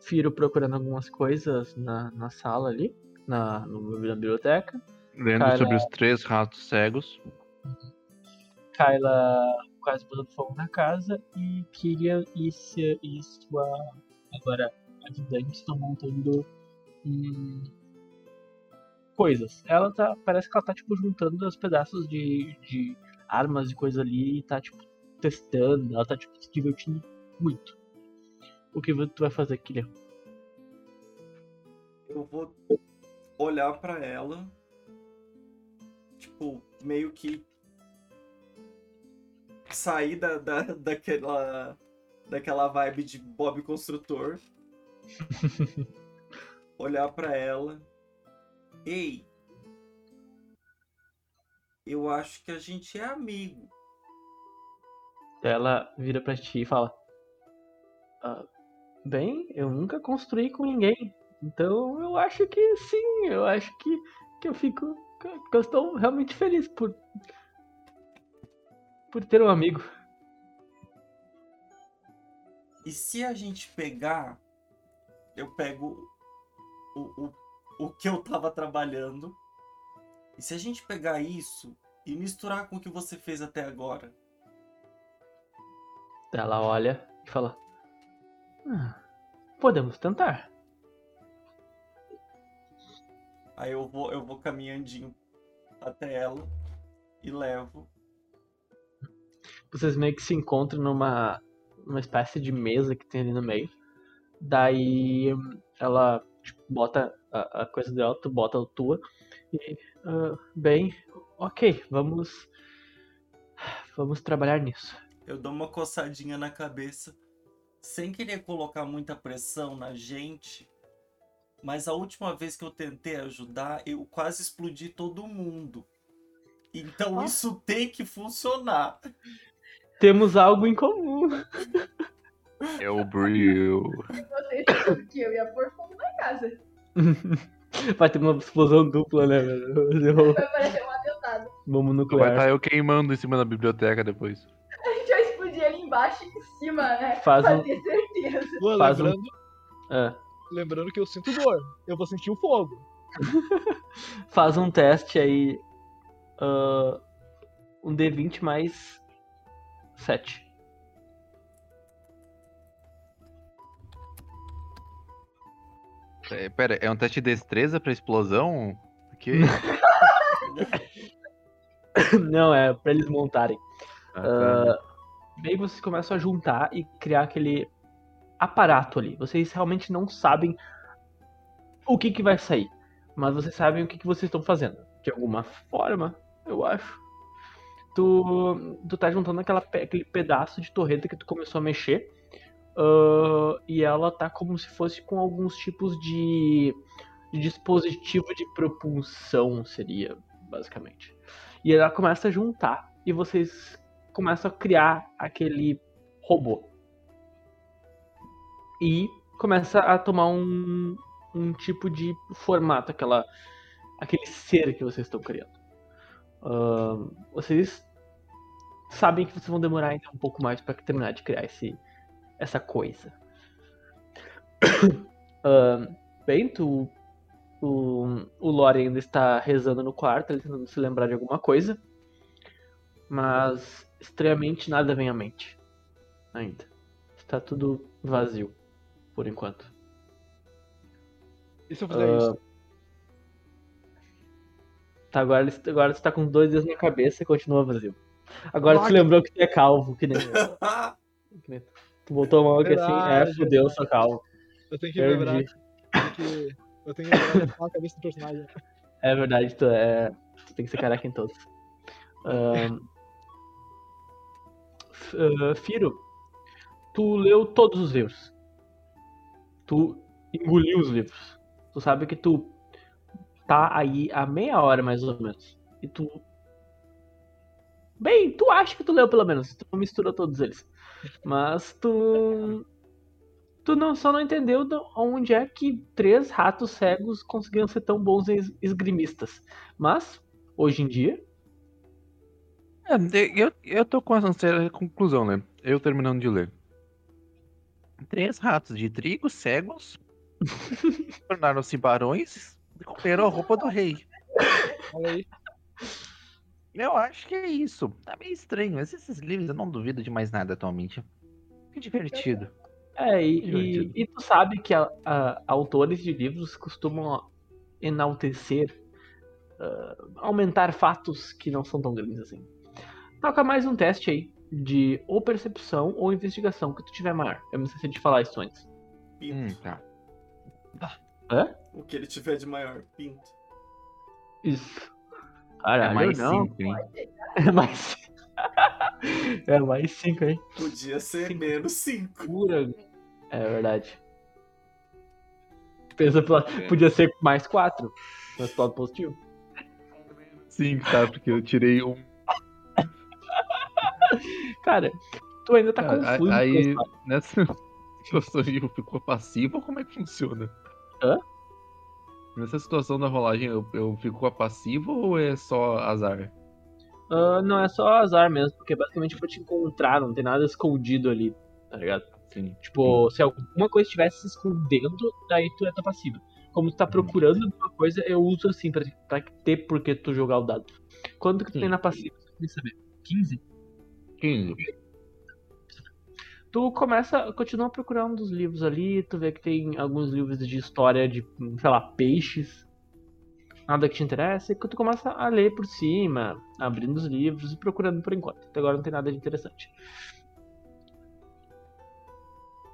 Firo procurando algumas coisas na, na sala ali, na, na biblioteca. Lendo Cara- sobre os três ratos cegos. Kyla quase botando fogo na casa. E Kyrian e, se- e sua. Agora, ajudante estão montando. hum, coisas. Ela tá. Parece que ela tá, tipo, juntando os pedaços de, de armas e coisa ali e tá, tipo, testando. Ela tá, tipo, se divertindo muito. O que tu vai fazer, Kylian? Eu vou olhar pra ela, tipo, meio que sair da, da, daquela, daquela vibe de Bob Construtor. olhar pra ela. Ei, eu acho que a gente é amigo. Ela vira pra ti e fala: "Ah, Bem, eu nunca construí com ninguém. Então eu acho que sim, eu acho que, que eu fico. que eu estou realmente feliz por. por ter um amigo. E se a gente pegar, eu pego o, o, o que eu tava trabalhando, e se a gente pegar isso e misturar com o que você fez até agora, Ela olha e fala: "Ah, Podemos tentar. aí eu vou, eu vou caminhandinho até ela e levo. Vocês meio que se encontram numa, numa espécie de mesa que tem ali no meio. Daí ela tipo, bota a, a coisa dela, tu bota a tua. E, ah, bem, ok, vamos. Vamos trabalhar nisso. Eu dou uma coçadinha na cabeça, sem querer colocar muita pressão na gente. Mas a última vez que eu tentei ajudar, eu quase explodi todo mundo. Então Ah. isso tem que funcionar. Temos algo em comum. É o Brio. Vocês que eu ia pôr fogo na casa. Vai ter uma explosão dupla, né, velho? Vai parecer um atentado. Vai nuclear. estar eu queimando em cima da biblioteca depois. A gente vai explodir ali embaixo e em cima, né? Faz pra um- ter certeza. Pô, Faz um- lembrando, Ah, lembrando que eu sinto dor. Eu vou sentir o fogo. faz um teste aí. ah, um D20 mais 7. É, pera, é um teste de destreza pra explosão? Que? Não, é pra eles montarem. Ah, tá. Daí vocês começam a juntar e criar aquele aparato ali. Vocês realmente não sabem o que, que vai sair. Mas vocês sabem o que, que vocês estão fazendo. De alguma forma, eu acho. Tu, tu tá juntando aquela, aquele pedaço de torreta que tu começou a mexer. Ah, e ela tá como se fosse com alguns tipos de, de dispositivo de propulsão, seria, basicamente. E ela começa a juntar. E vocês começam a criar aquele robô. E começa a tomar um, um tipo de formato, aquela, aquele ser que vocês estão criando. Ahn, vocês sabem que vocês vão demorar ainda um pouco mais para terminar de criar esse, essa coisa. Ahn, bem, tu, o, o Lore ainda está rezando no quarto, ele tentando se lembrar de alguma coisa. Mas estranhamente nada vem à mente. Ainda. Está tudo vazio, por enquanto. E se eu fizer Ah, isso? Tá, agora, agora você tá com dois dedos na cabeça e continua vazio. Agora tu Caraca. lembrou que tu é calvo, que nem eu. que nem tu. Botou a mão aqui assim, é, fudeu, sou calvo. Eu tenho que lembrar Perdi. que. Eu tenho que lembrar a cabeça do personagem. É verdade, tu, é, tu tem que ser careca em todos. Ahn, F- ah, Firo, Tu leu todos os livros. Tu engoliu os livros. Tu sabe que tu tá aí há meia hora mais ou menos. E tu. Bem, tu acha que tu leu pelo menos. Tu misturou todos eles. Mas tu. Tu não, só não entendeu onde é que três ratos cegos conseguiram ser tão bons es- esgrimistas. Mas, hoje em dia, É, eu, eu tô com essa séria conclusão, né? Eu terminando de ler. Três ratos de trigo cegos tornaram-se barões e comeram a roupa do rei. Olha aí. Eu acho que é isso. Tá meio estranho, mas esses livros eu não duvido de mais nada atualmente. Que divertido. É, e, Divertido. e, e tu sabe que a- a- autores de livros costumam enaltecer, ah, aumentar fatos que não são tão grandes assim. Toca mais um teste aí, de ou percepção ou investigação, que tu tiver maior. Eu me esqueci de falar isso antes. Pinto. Hum, tá. Hã? O que ele tiver de maior, pinto. Isso. É Caralho, mais não. cinco, hein? É mais É mais 5, hein? Podia ser menos 5. Pura. É verdade. Pensa pela... Podia ser mais 4. Mas pro lado positivo. Cinco, tá? Porque eu tirei um. Cara, tu ainda tá Cara, confuso. aí, nessa situação aí, eu fico passivo ou como é que funciona? Hã? Nessa situação da rolagem, eu, eu fico passivo ou é só azar? Ah, não, é só azar mesmo, porque basicamente foi te encontrar, não tem nada escondido ali, tá ligado? Sim. Tipo, se alguma coisa estivesse se escondendo, daí tu é tua passiva. Como tu tá procurando alguma coisa, eu uso assim pra, pra ter por que tu jogar o dado. Quanto que tu Sim. tem na passiva? Você quer saber? 15? 15. Tu começa, continua procurando os livros ali, tu vê que tem alguns livros de história de, sei lá, peixes. Nada que te interessa, e tu começa a ler por cima, abrindo os livros e procurando por enquanto. Até agora não tem nada de interessante.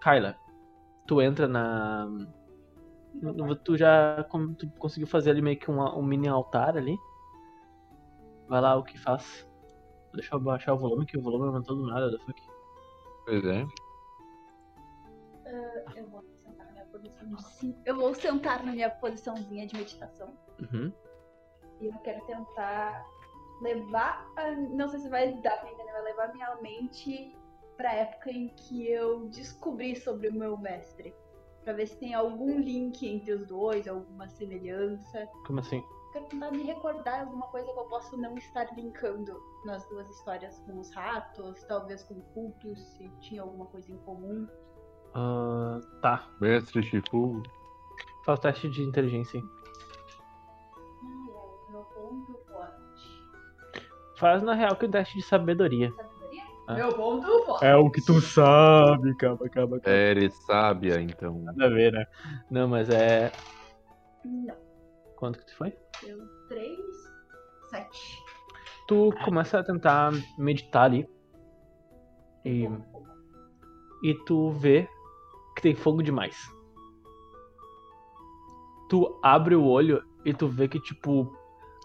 Kyla, tu entra na. Tu já tu conseguiu fazer ali meio que uma- um mini altar ali. Vai lá, o que faz? Deixa eu baixar o volume, que o volume aumentou do nada, da fuck. Pois é. Eu vou sentar na minha posição de sim. Eu vou sentar na minha posiçãozinha de meditação. Uhum. E eu quero tentar levar. a- Não sei se vai dar pra entender, vai levar minha mente pra época em que eu descobri sobre o meu mestre. Pra ver se tem algum link entre os dois, alguma semelhança. Como assim? Quero tentar me recordar alguma coisa que eu possa não estar linkando nas duas histórias com os ratos, talvez com cultos, se tinha alguma coisa em comum. Ah, tá. Mestre Shifu. Faz o teste de inteligência. hein? Ai, ai, meu ponto forte. Faz na real que o teste de sabedoria. Sabedoria? Ah. Meu ponto forte. É o que tu sabe, calma, calma. É, ele sábia, então. Nada a ver, né? Não, mas é. Não. Quanto que tu foi? Deu 3, 7. Tu começa a tentar meditar ali. E, e tu vê que tem fogo demais. Tu abre o olho e tu vê que, tipo,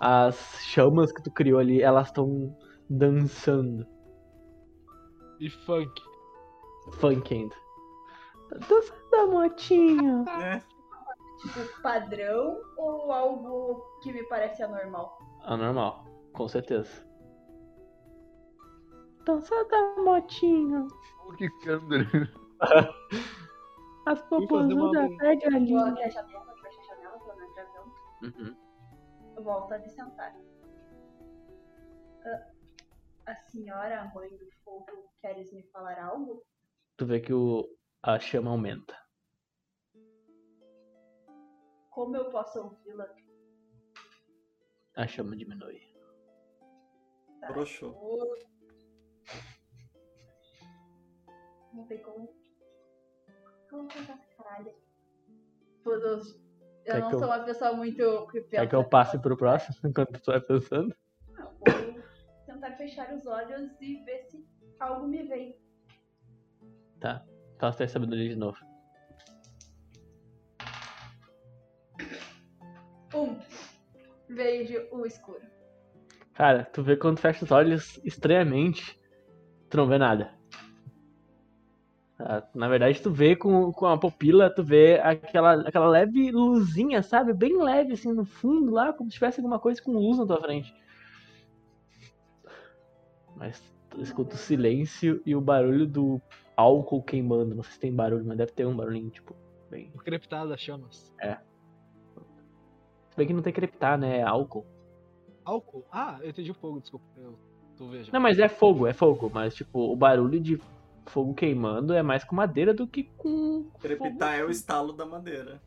as chamas que tu criou ali, elas estão dançando. E funk. Funk ainda. Dança da motinha. né? Tipo, padrão ou algo que me parece anormal? Anormal, com certeza. Dança da motinha. Que câmera. As popozudas perde a Vou abrir a janela, fecha a janela não entrar vento. Uhum. Eu volto a me sentar. Ah, A senhora, mãe do fogo, queres me falar algo? Tu vê que o, a chama aumenta. Como eu posso ouvi-la? A chama diminui. Tá. Broxou. Não tem como. Como contar essa caralho? Todos. Eu Quer não que eu- sou uma pessoa muito que Quer pensa. que eu passe pro próximo enquanto tu vai pensando? Não, vou tentar fechar os olhos e ver se algo me vem. Tá. Faça de sabedoria de novo. Um. Veio de o escuro. Cara, tu vê quando fecha os olhos estranhamente, tu não vê nada. Ah, Na verdade, tu vê com, com a pupila, tu vê aquela, aquela leve luzinha, sabe? Bem leve, assim, no fundo lá, como se tivesse alguma coisa com luz na tua frente. Mas tu escuta o silêncio e o barulho do álcool queimando. Não sei se tem barulho, mas deve ter um barulhinho, tipo, bem. O crepitado das chamas. Se bem que não tem crepitar, né? É álcool. Álcool? Ah, eu entendi o fogo, desculpa. Eu tô vendo. Não, mas é fogo, é fogo. Mas, tipo, o barulho de fogo queimando é mais com madeira do que com. Crepitar é o estalo da madeira.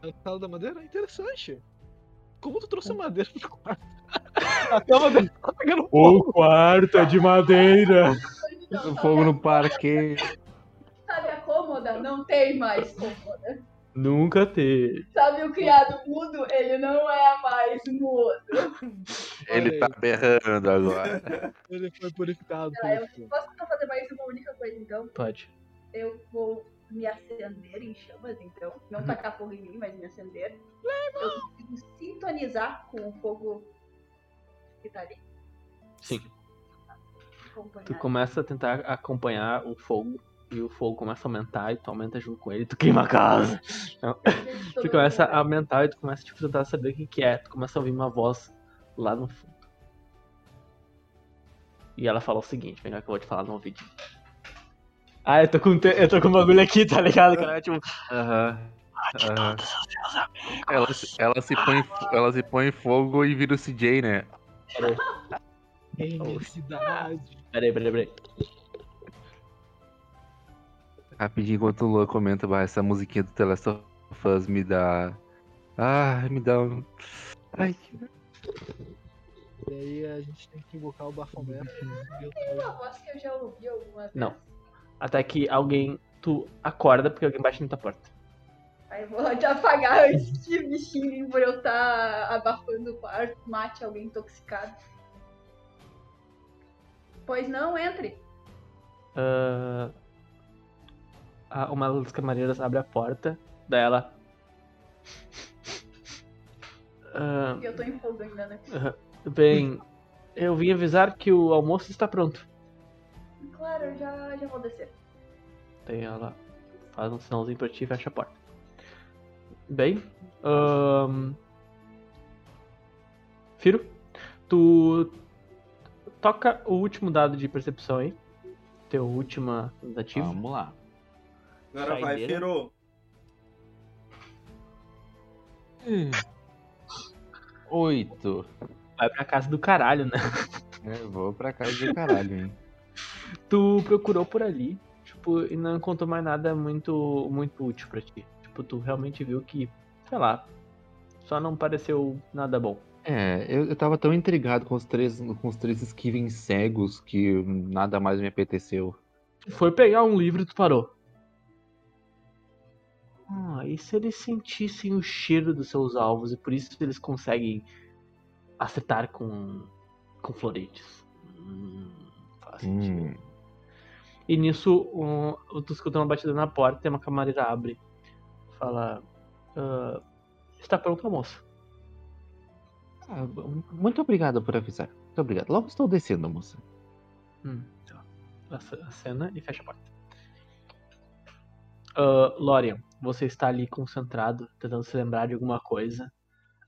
A sala da madeira? Interessante. Como tu trouxe a madeira pro quarto? A cama dele tá pegando fogo. quarto é de madeira. O fogo no parque. Sabe a cômoda? Não tem mais cômoda. Nunca teve. Sabe o criado mudo? Ele não é mais mudo. Ele tá berrando agora. Ele foi purificado Ah, eu posso só fazer mais uma única coisa, então? Pode. Eu vou me acender em chamas, então. Não tacar fogo em mim, mas me acender. Eu consigo sintonizar com o fogo que tá ali. Sim. Acompanhar. Tu começa a tentar acompanhar o fogo. E o fogo começa a aumentar e tu aumenta junto com ele, tu queima a casa. Tu começa a aumentar e tu começa tipo, a tentar saber o que, que é. Tu começa a ouvir uma voz lá no fundo. E ela fala o seguinte, vem cá que eu vou te falar no ouvido. Ah, eu tô com, te- eu tô com um bagulho aqui, tá ligado? Cara? Tipo, Aham. aham. Ela, se- ela, se põe, ela se põe em fogo e vira o CJ, né? Imensidade. peraí, peraí, peraí. Rapidinho, enquanto o Lua comenta, bah, essa musiquinha do The Last of Us me dá. Ah, me dá um. Ai, que- E aí a gente tem que invocar o Baphomet. Uma voz que eu já ouvi alguma vez. Não. Até que alguém. Tu acorda porque alguém bate na tua porta. Aí eu vou te apagar antes que por eu estar abafando o quarto, mate alguém intoxicado. Pois não, entre. Ah, a- uma das camareiras abre a porta, daí ela. Ah, eu tô em fogo ainda, né? bem, eu vim avisar que o almoço está pronto. Claro, eu já, já vou descer. Daí ela faz um sinalzinho pra ti e fecha a porta. Bem, ahn, Firo, tu toca o último dado de percepção aí. Teu última tentativa. Vamos lá. Agora vai, Saideira. Fero. Oito. Vai pra casa do caralho, né? É, vou pra casa do caralho, hein? Tu procurou por ali, tipo, e não encontrou mais nada muito, muito útil pra ti. Tipo, tu realmente viu que, sei lá, só não pareceu nada bom. É, eu, eu tava tão intrigado com os três, com os três Skivens cegos que nada mais me apeteceu. Foi pegar um livro e tu parou. Ah, e se eles sentissem o cheiro dos seus alvos e por isso eles conseguem acertar com, com floretes? Hum, faz. Hum, E nisso, um, tu escuta uma batida na porta e uma camareira abre. Fala: "Ah, Está pronto almoço. ah, muito obrigado por avisar. Muito obrigado. Logo estou descendo, moça. Hum, tá. Ace- Acena e fecha a porta. Ah, Lorian, você está ali concentrado, tentando se lembrar de alguma coisa,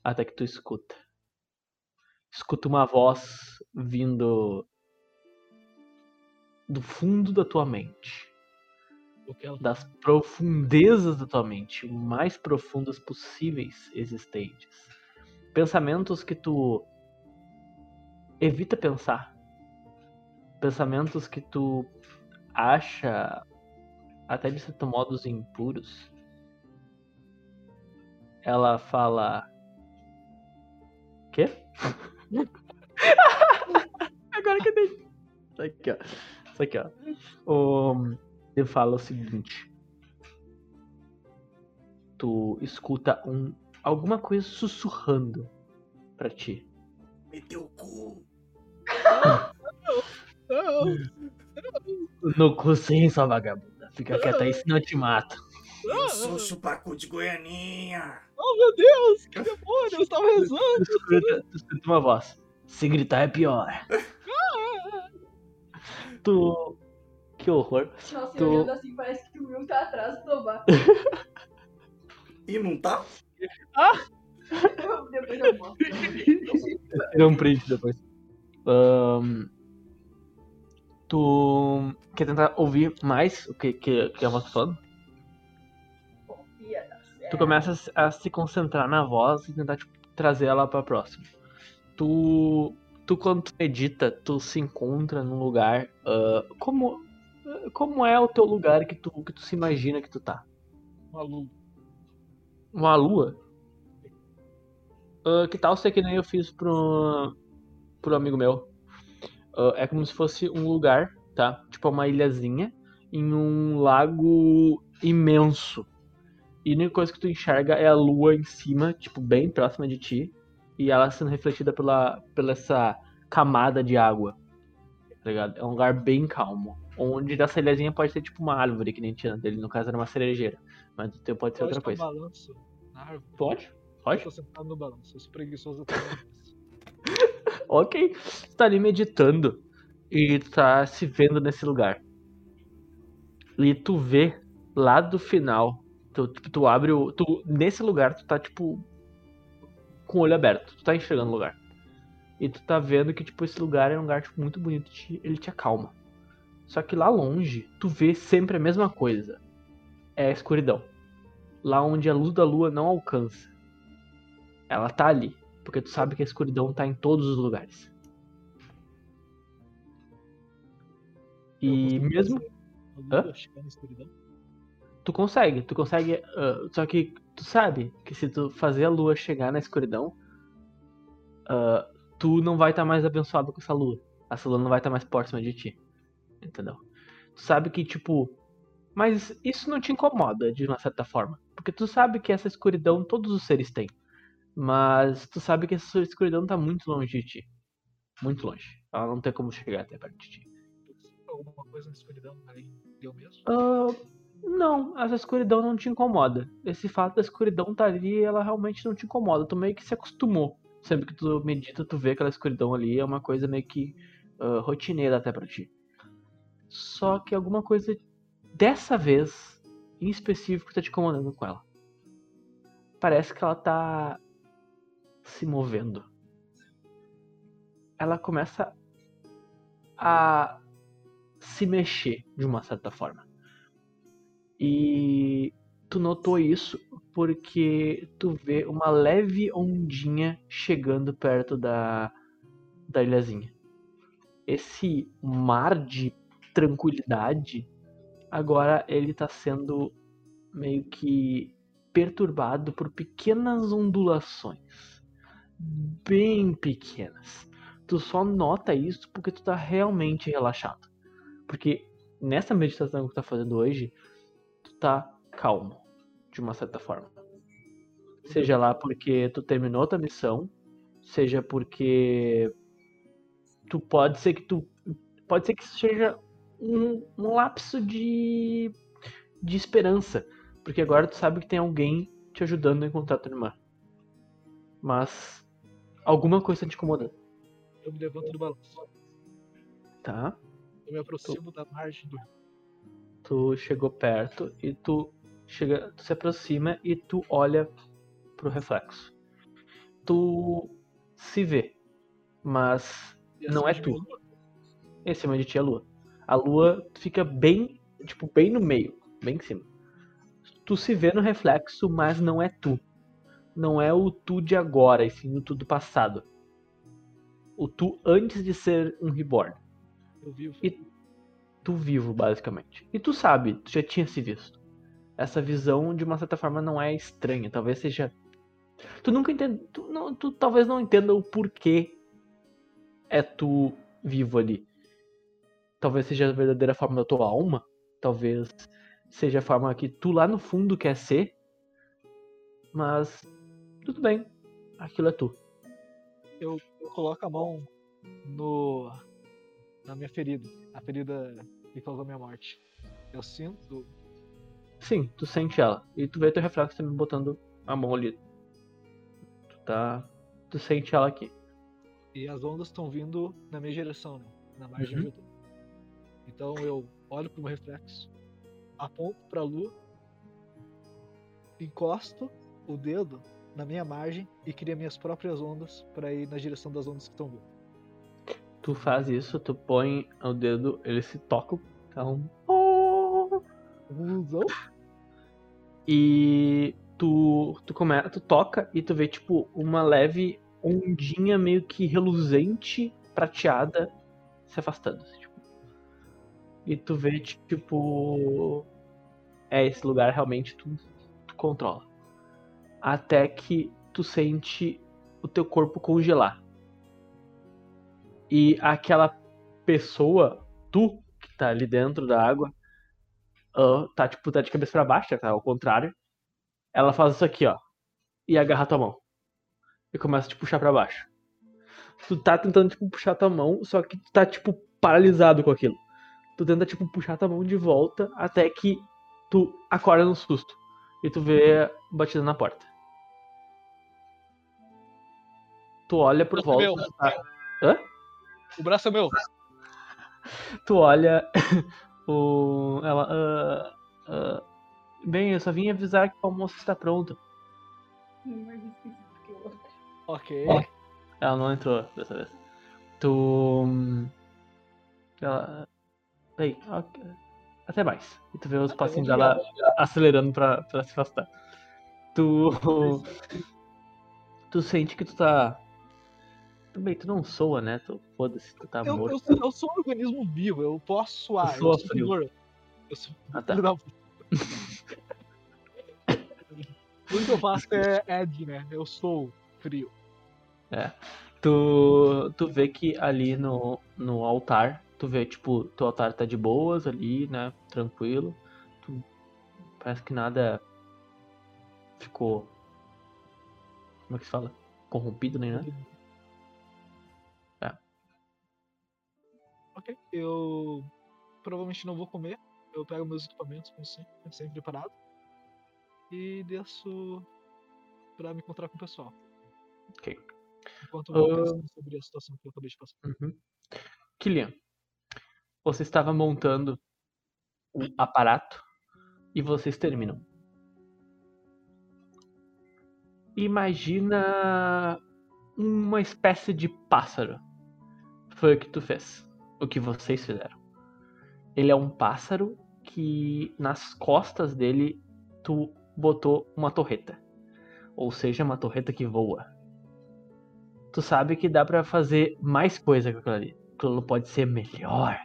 até que tu escuta. Escuta uma voz vindo do fundo da tua mente, das profundezas da tua mente, mais profundas possíveis existentes. Pensamentos que tu evita pensar. Pensamentos que tu acha até de certo modo impuros. Ela fala. Quê? Agora que eu entendi. Isso aqui, ó. Isso aqui, ó. O... Ele fala o seguinte. Tu escuta um alguma coisa sussurrando pra ti. Meteu o cu. Não, No cu sim, sua vagabunda. Fica quieta aí, senão eu te mato. Eu sou chupacu de Goianinha. oh meu Deus, que demônio, eu estava rezando. Tu escuta, tu escuta uma voz. Se gritar é pior. tu. O que, horror. Nossa, Tu- e olhando assim, parece que o Will tá atrás do Tomar. E não tá? Depois eu mostro. Tirei um print depois. Ahn, tu quer tentar ouvir mais o que, que, que a voz tá falando? Tu começa a se- concentrar na voz e tentar tipo, trazer ela pra próxima. Tu, tu quando tu medita, tu se encontra num lugar. ah, como, como é o teu lugar que tu, que tu se imagina que tu tá? Maluco. Uma lua? Ah, que tal ser que nem eu fiz pro, pro amigo meu? Ah, é como se fosse um lugar, tá? Tipo uma ilhazinha em um lago imenso. E a única coisa que tu enxerga é a lua em cima, tipo, bem próxima de ti. E ela sendo refletida pela, pela essa camada de água. Tá ligado? É um lugar bem calmo. Onde dessa ilhazinha pode ter tipo uma árvore, que nem tinha dele. No caso era uma cerejeira. Mas pode ser outra Pode coisa. um balanço na árvore. Pode? Eu Pode? tô sentado no balanço. Eu sou preguiçoso. Ok. Tá ali meditando e tá se vendo nesse lugar. E tu vê lá do final. Tu, tu, tu abre o. Tu, nesse lugar, tu tá tipo. Com o olho aberto. Tu tá enxergando o lugar. E tu tá vendo que, tipo, esse lugar é um lugar tipo, muito bonito. te- Ele te acalma. Só que lá longe, tu vê sempre a mesma coisa. É a escuridão. Lá onde a luz da lua não alcança. Ela tá ali. Porque tu sabe que a escuridão tá em todos os lugares. E mesmo Hã? Tu consegue, tu consegue. ah, só que tu sabe que se tu fazer a lua chegar na escuridão, ah, tu não vai estar mais abençoado com essa lua. Essa lua não vai estar mais próxima de ti. Entendeu? Tu sabe que, tipo. Mas isso não te incomoda de uma certa forma. Porque tu sabe que essa escuridão todos os seres têm. Mas tu sabe que essa escuridão tá muito longe de ti. Muito longe. Ela não tem como chegar até perto de ti. Alguma coisa na escuridão além de eu mesmo? Ah, não, essa escuridão não te incomoda. Esse fato da escuridão estar ali, ela realmente não te incomoda. Tu meio que se acostumou. Sempre que tu medita, tu vê aquela escuridão ali, é uma coisa meio que ah, rotineira até pra ti. Só que alguma coisa dessa vez, em específico, tá te incomodando com ela. Parece que ela tá se movendo. Ela começa a se mexer de uma certa forma. E tu notou isso porque tu vê uma leve ondinha chegando perto da, da ilhazinha. Esse mar de tranquilidade, agora ele tá sendo meio que perturbado por pequenas ondulações. Bem pequenas. Tu só nota isso porque tu tá realmente relaxado. Porque nessa meditação que tu tá fazendo hoje, tá calmo, de uma certa forma. Seja lá porque tu terminou tua missão, seja porque tu pode ser que tu pode ser que seja um, um lapso de de esperança, porque agora tu sabe que tem alguém te ajudando a encontrar tua irmã. Mas alguma coisa tá te incomodando, Eu me levanto do balanço. tá? Eu me aproximo da margem do rio. Tu chegou perto e tu chega, tu se aproxima e tu olha pro reflexo. Tu se vê, mas Não é lua. em cima de ti é a lua. A lua fica bem, tipo, bem no meio, bem em cima. Tu se vê no reflexo, mas não é tu. Não é o tu de agora, e sim o tu do passado. O tu antes de ser um reborn. Eu vivo. E tu vivo, basicamente. E tu sabe, tu já tinha se visto. Essa visão, de uma certa forma, não é estranha. Talvez seja. Tu nunca entende. Tu, não, tu talvez não entenda o porquê é tu vivo ali. Talvez seja a verdadeira forma da tua alma. Talvez seja a forma que tu lá no fundo quer ser. Mas tudo bem. Aquilo é tu. Eu, eu coloco a mão no na minha ferida. A ferida que causou minha morte. Eu sinto. Sim, tu sente ela. E tu vê teu reflexo também botando a mão ali. Tu tá. Tu sente ela aqui. E as ondas estão vindo na minha direção, né? Na margem Uhum. tô. Então eu olho pro meu reflexo, aponto pra lua, encosto o dedo na minha margem e crio minhas próprias ondas pra ir na direção das ondas que estão vindo. Tu faz isso, tu põe o dedo, eles se tocam. Então. Oh! E tu, tu, come, tu toca e tu vê, tipo, uma leve ondinha meio que reluzente, prateada, se afastando. assim, tipo. E tu vê, tipo. É, esse lugar realmente tu, tu controla. Até que tu sente o teu corpo congelar. E aquela pessoa, tu, que tá ali dentro da água, ah, tá tipo, tá de cabeça pra baixo, tá ao contrário. Ela faz isso aqui, ó. E agarra tua mão. E começa a te puxar pra baixo. Tu tá tentando, tipo, puxar tua mão, só que tu tá, tipo, paralisado com aquilo. Tu tenta, tipo, puxar tua mão de volta até que tu acorda no susto. E tu vê batida na porta. Tu olha por volta. meu. tá- Hã? O braço é meu. Tu olha o. Ela. ah, ah, bem, eu só vim avisar que o almoço está pronto. Mais específico que o outro. Ok. Ela não entrou dessa vez. Tu. Ela. Bem, ok. até mais. E tu vê os passinhos dela acelerando pra, pra se afastar. Tu. Tu sente que tu tá. Bem, tu não soa, né? Tu, Foda-se, tu tá Eu, morto. eu, sou- eu sou um organismo vivo, eu posso suar. Eu sou eu sou frio. Eu sou Ah, tá. Tudo que eu faço é Ed, né? Eu sou frio. Tu, tu vê que ali no, no altar, tu vê, tipo, teu altar tá de boas ali, né? Tranquilo. Tu, parece que nada ficou. Como é que se fala? Corrompido nem nada. Eu provavelmente não vou comer. Eu pego meus equipamentos, como sempre, sempre preparado. E desço pra me encontrar com o pessoal. Ok. Enquanto eu vou Ah. pensando sobre a situação que eu acabei de passar. Uhum. Kilian, você estava montando o aparato e vocês terminam. Imagina uma espécie de pássaro. Foi o que tu fez. O que vocês fizeram. Ele é um pássaro que nas costas dele tu botou uma torreta. Ou seja, uma torreta que voa tu sabe que dá pra fazer mais coisa com aquilo ali. Aquilo pode ser melhor.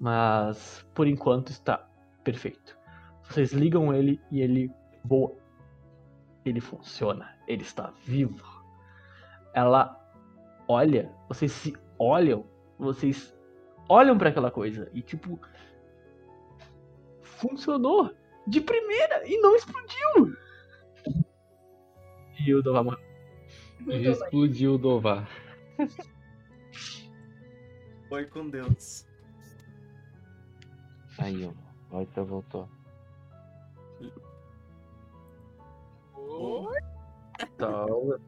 Mas por enquanto está perfeito. Vocês ligam ele e ele voa. Ele funciona. Ele está vivo. Ela olha, vocês se olham, vocês olham pra aquela coisa e tipo funcionou de primeira e não explodiu. E o Dovar morreu. Explodiu o Dovar. Foi com Deus. Aí, ó. A outra voltou. Oi, Então, o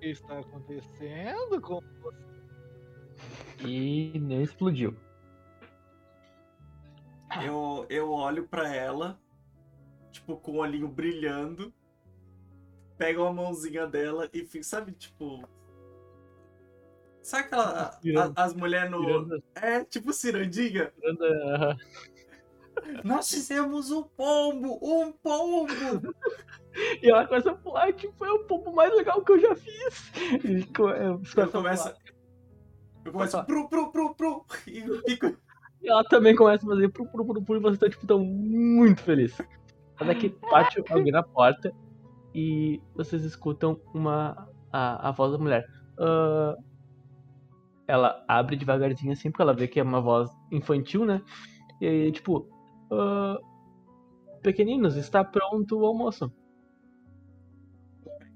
que está acontecendo com você? E não explodiu. Eu, eu olho pra ela, tipo, com o olhinho brilhando, pego a mãozinha dela e fico, sabe, tipo. Sabe aquela. A- as mulheres no. Ciranda. É, tipo cirandinha. Nós fizemos um pombo! Um pombo! E ela começa a pular, tipo, é o pombo mais legal que eu já fiz. E é, Eu começa a começo. Eu começo. Pru, pru, pru, pru! E fico. E ela também começa a fazer pru, pru, pru, pru, e vocês estão, tipo, tão muito felizes. Até que bate alguém na porta e vocês escutam uma a, a voz da mulher. Ah, ela abre devagarzinho assim, porque ela vê que é uma voz infantil, né? E aí, tipo, ah, pequeninos, está pronto o almoço.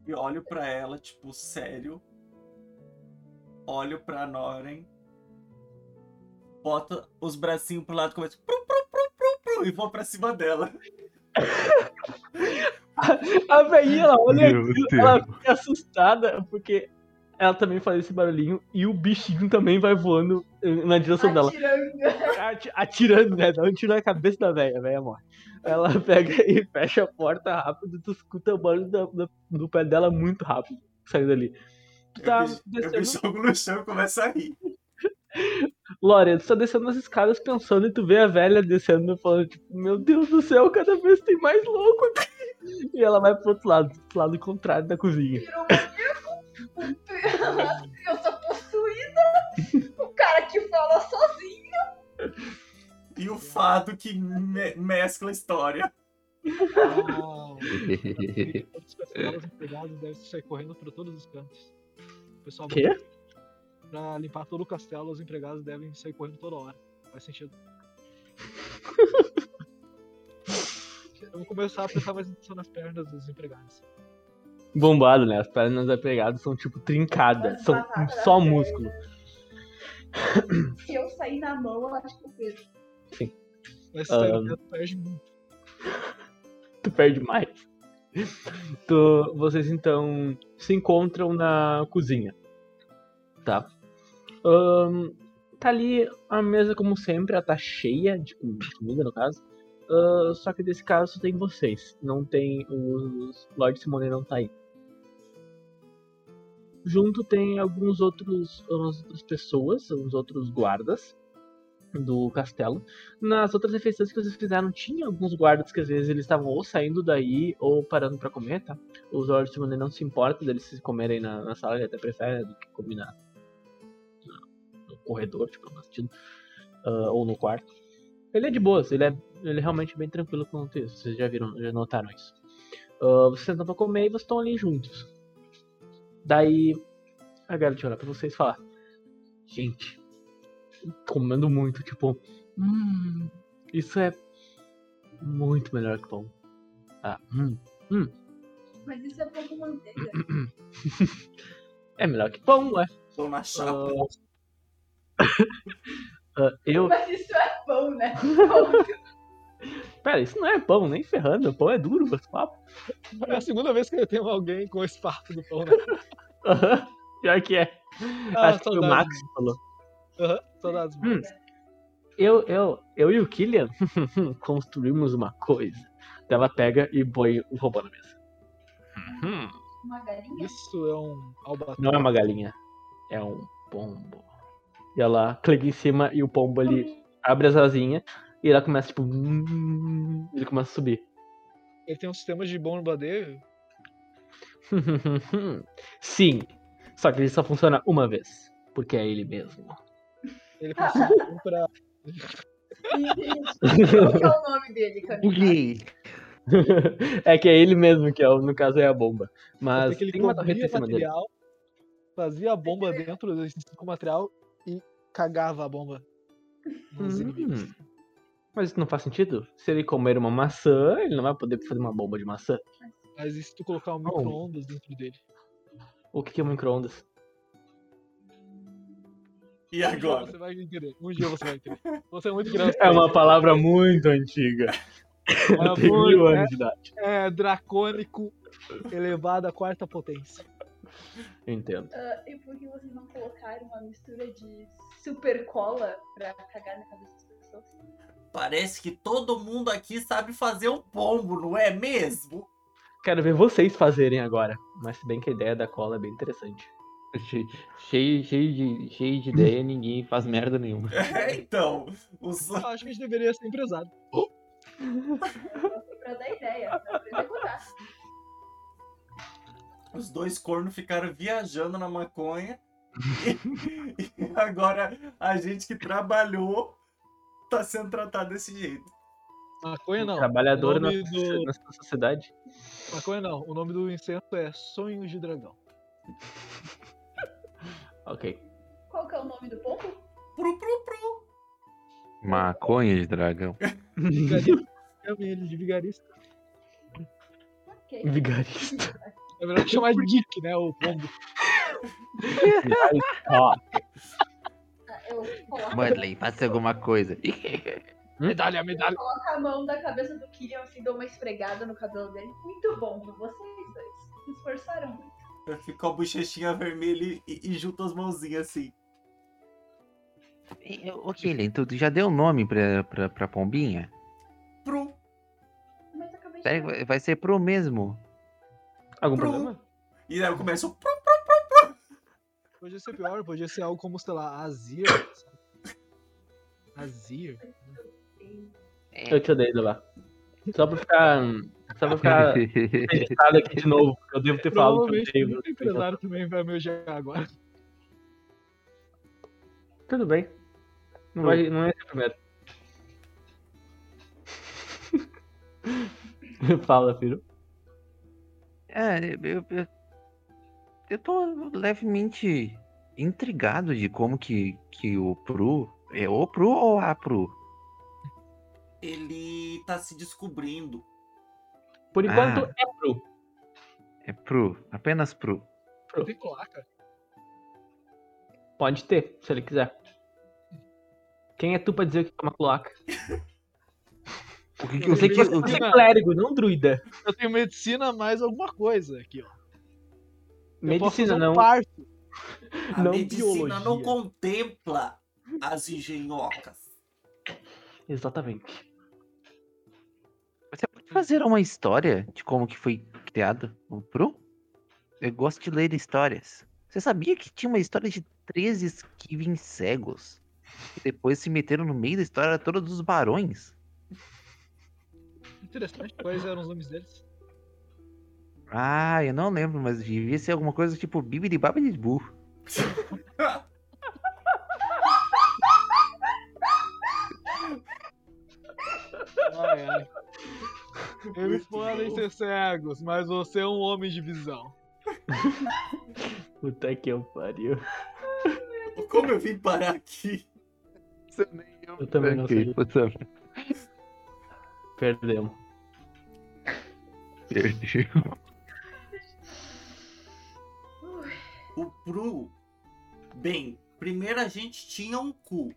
E olho pra ela, tipo, sério. Olho pra Noren. Boto os bracinhos pro lado e começo. Pru, pru, pru, pru, pru, e vou pra cima dela. A velhinha, ela olha aquilo, ela fica assustada, porque ela também faz esse barulhinho e o bichinho também vai voando eh, na direção dela. Atirando. Ati- Atirando, né? Dá um tiro na cabeça da velha, a velha morre. Ela pega e fecha a porta rápido, tu escuta o barulho da- da- do pé dela muito rápido, saindo dali. Tu tá eu, vi, eu descendo. vi jogo no chão e começo a rir. Lore, tu tá descendo as escadas pensando e tu vê a velha descendo falando, tipo, meu Deus do céu, cada vez tem mais louco aqui. E ela vai pro outro lado, pro lado contrário da cozinha. Virou. Eu sou possuída. O cara que fala sozinho. E o fado que me- mescla a história. Ah, todos os empregados devem sair correndo para todos os cantos. O pessoal Quê? Pra limpar todo o castelo, os empregados devem sair correndo toda hora. Faz sentido. Eu vou começar a prestar mais atenção nas pernas dos empregados. Bombado, né? As pernas da pegada são tipo trincadas, As são batatas só da músculo. Se eu sair na mão, eu acho que eu perco. Mas Ah. um... perde muito. Tu perde mais. Tu- vocês então se encontram na cozinha. Tá? Ahn, tá ali a mesa, como sempre, ela tá cheia de com- de comida, no caso. Ah, só que nesse caso só tem vocês. Não tem os. Lord Simone não tá aí. Junto tem alguns outros. Algumas outras pessoas, uns outros guardas do castelo. Nas outras refeições que vocês fizeram, tinha alguns guardas que às vezes eles estavam ou saindo daí ou parando pra comer, tá? Os Lords Simone não se importa deles se comerem na, na sala, ele até prefere do que comer na, na- no corredor, tipo, assistindo, ah, ou no quarto. Ele é de boas, ele é, ele é realmente bem tranquilo quanto isso, vocês já viram, já notaram isso. Ah, vocês sentam pra comer e vocês estão ali juntos. Daí, a garota olha pra vocês e fala: Gente, comendo muito, tipo, hum, isso é muito melhor que pão. Ah, hum, Mas isso é pão com manteiga. é melhor que pão, ué. Tô na chapa. Ah, eu. Mas isso é pão, né? Pera, isso não é pão, nem ferrando. Pão é duro, mas papo. É a segunda vez que eu tenho alguém com esse papo do pão, né? Aham, Pior que é. Ah, Acho que foi o saudades. Max que falou. Aham, saudades. Hum. Eu, eu, eu e o Killian construímos uma coisa. Ela pega e põe o robô na mesa. Hum, Uma galinha? Isso é um albatros. não é uma galinha, é um pombo. E ela clica em cima e o pombo ali abre as asinhas e ela começa tipo. Ele começa a subir. Ele tem um sistema de bombardeio. Sim, só que ele só funciona uma vez. Porque é ele mesmo. Ele consegue pra. Qual que é o nome dele, Camila? É que é ele mesmo que é, o- no caso é a bomba. Mas Porque ele tem uma torreta em cima dele. material, fazia a bomba dentro desse material cagava a bomba nos inimigos. Hum. Mas isso não faz sentido? Se ele comer uma maçã, ele não vai poder fazer uma bomba de maçã. Mas e se tu colocar um micro-ondas dentro dele? O que que é um micro-ondas? E Um dia agora? você vai entender. Um dia você vai entender. Você é muito criança. É uma palavra muito antiga. É Tem muito, mil é. anos de idade. É dracônico elevado à quarta potência. Entendo. Ah, e por que vocês não colocaram uma mistura de super cola pra cagar na cabeça das pessoas? Parece que todo mundo aqui sabe fazer um pombo, não é mesmo? Quero ver vocês fazerem agora. Mas se bem que a ideia da cola é bem interessante. Che- Cheio, cheio, de, cheio de ideia, ninguém faz merda nenhuma. É, então. Os... Eu acho que a gente deveria ser empresário. Pra dar ideia, pra executar. Os dois cornos ficaram viajando na maconha. E, e agora a gente que trabalhou tá sendo tratado desse jeito. Maconha não. Trabalhador na, do... nessa sociedade. Maconha não. O nome do incenso é Sonhos de Dragão. Ok. Qual que é o nome do pombo? Pru, pru, pru. Maconha de dragão. Vigarista. Chame ele de vigarista. Ok. Vigarista. É melhor chamar de Dick, né? O pombo. Ó, eu coloco, Mudley, faça alguma coisa. Medalha, medalha. coloco a mão da cabeça do Killian assim, dou uma esfregada no cabelo dele. Muito bom pra vocês dois. Se esforçaram muito. Eu fico com a bochechinha vermelha e, e junto as mãozinhas assim. Ô, Killian, tu já deu nome pra, pra, pra pombinha? Prum. Mas acabei de Sério, vai- ser pro mesmo. Algum Pro- problema? E aí eu começo. Prum. Podia ser pior, podia ser algo como, sei lá, Azir. Azir. É. Eu te odeio, lá. Só pra ficar. Só pra ficar registrado aqui de novo. porque Eu devo ter falado que eu odeio. muito empresário também vai me odiar agora. Tudo bem. Não, vai, não é esse o primeiro. Fala, filho. É, eu, eu, eu tô levemente intrigado de como que, que o Pru. É o Pru ou a Pru? Ele tá se descobrindo. Por enquanto Ah. é pro. É Pru, apenas Pru. Tem cloaca. Pode ter, se ele quiser. Quem é tu pra dizer o que é uma cloaca? O que, que, Eu que, que, sei o Você que- é clérigo, não druida. Eu tenho medicina mais alguma coisa aqui, ó. Medicina um não. parto. A Não medicina não biologia. contempla as engenhocas. Exatamente. Você pode fazer uma história de como que foi criado o Pru? Eu gosto de ler histórias. Você sabia que tinha uma história de 13 Skiven cegos? Que depois se meteram no meio da história todos os barões? Interessante. Quais eram os nomes deles? Ah, eu não lembro, mas devia ser alguma coisa tipo Bibidi Babidi Boo. Ai, ai. Eles podem ser cegos, mas você é um homem de visão. Puta que eu pariu. Como eu vim parar aqui? Eu também não sei. Puta, Perdemos. perdeu. O Pru. Bem, primeiro a gente tinha um cu.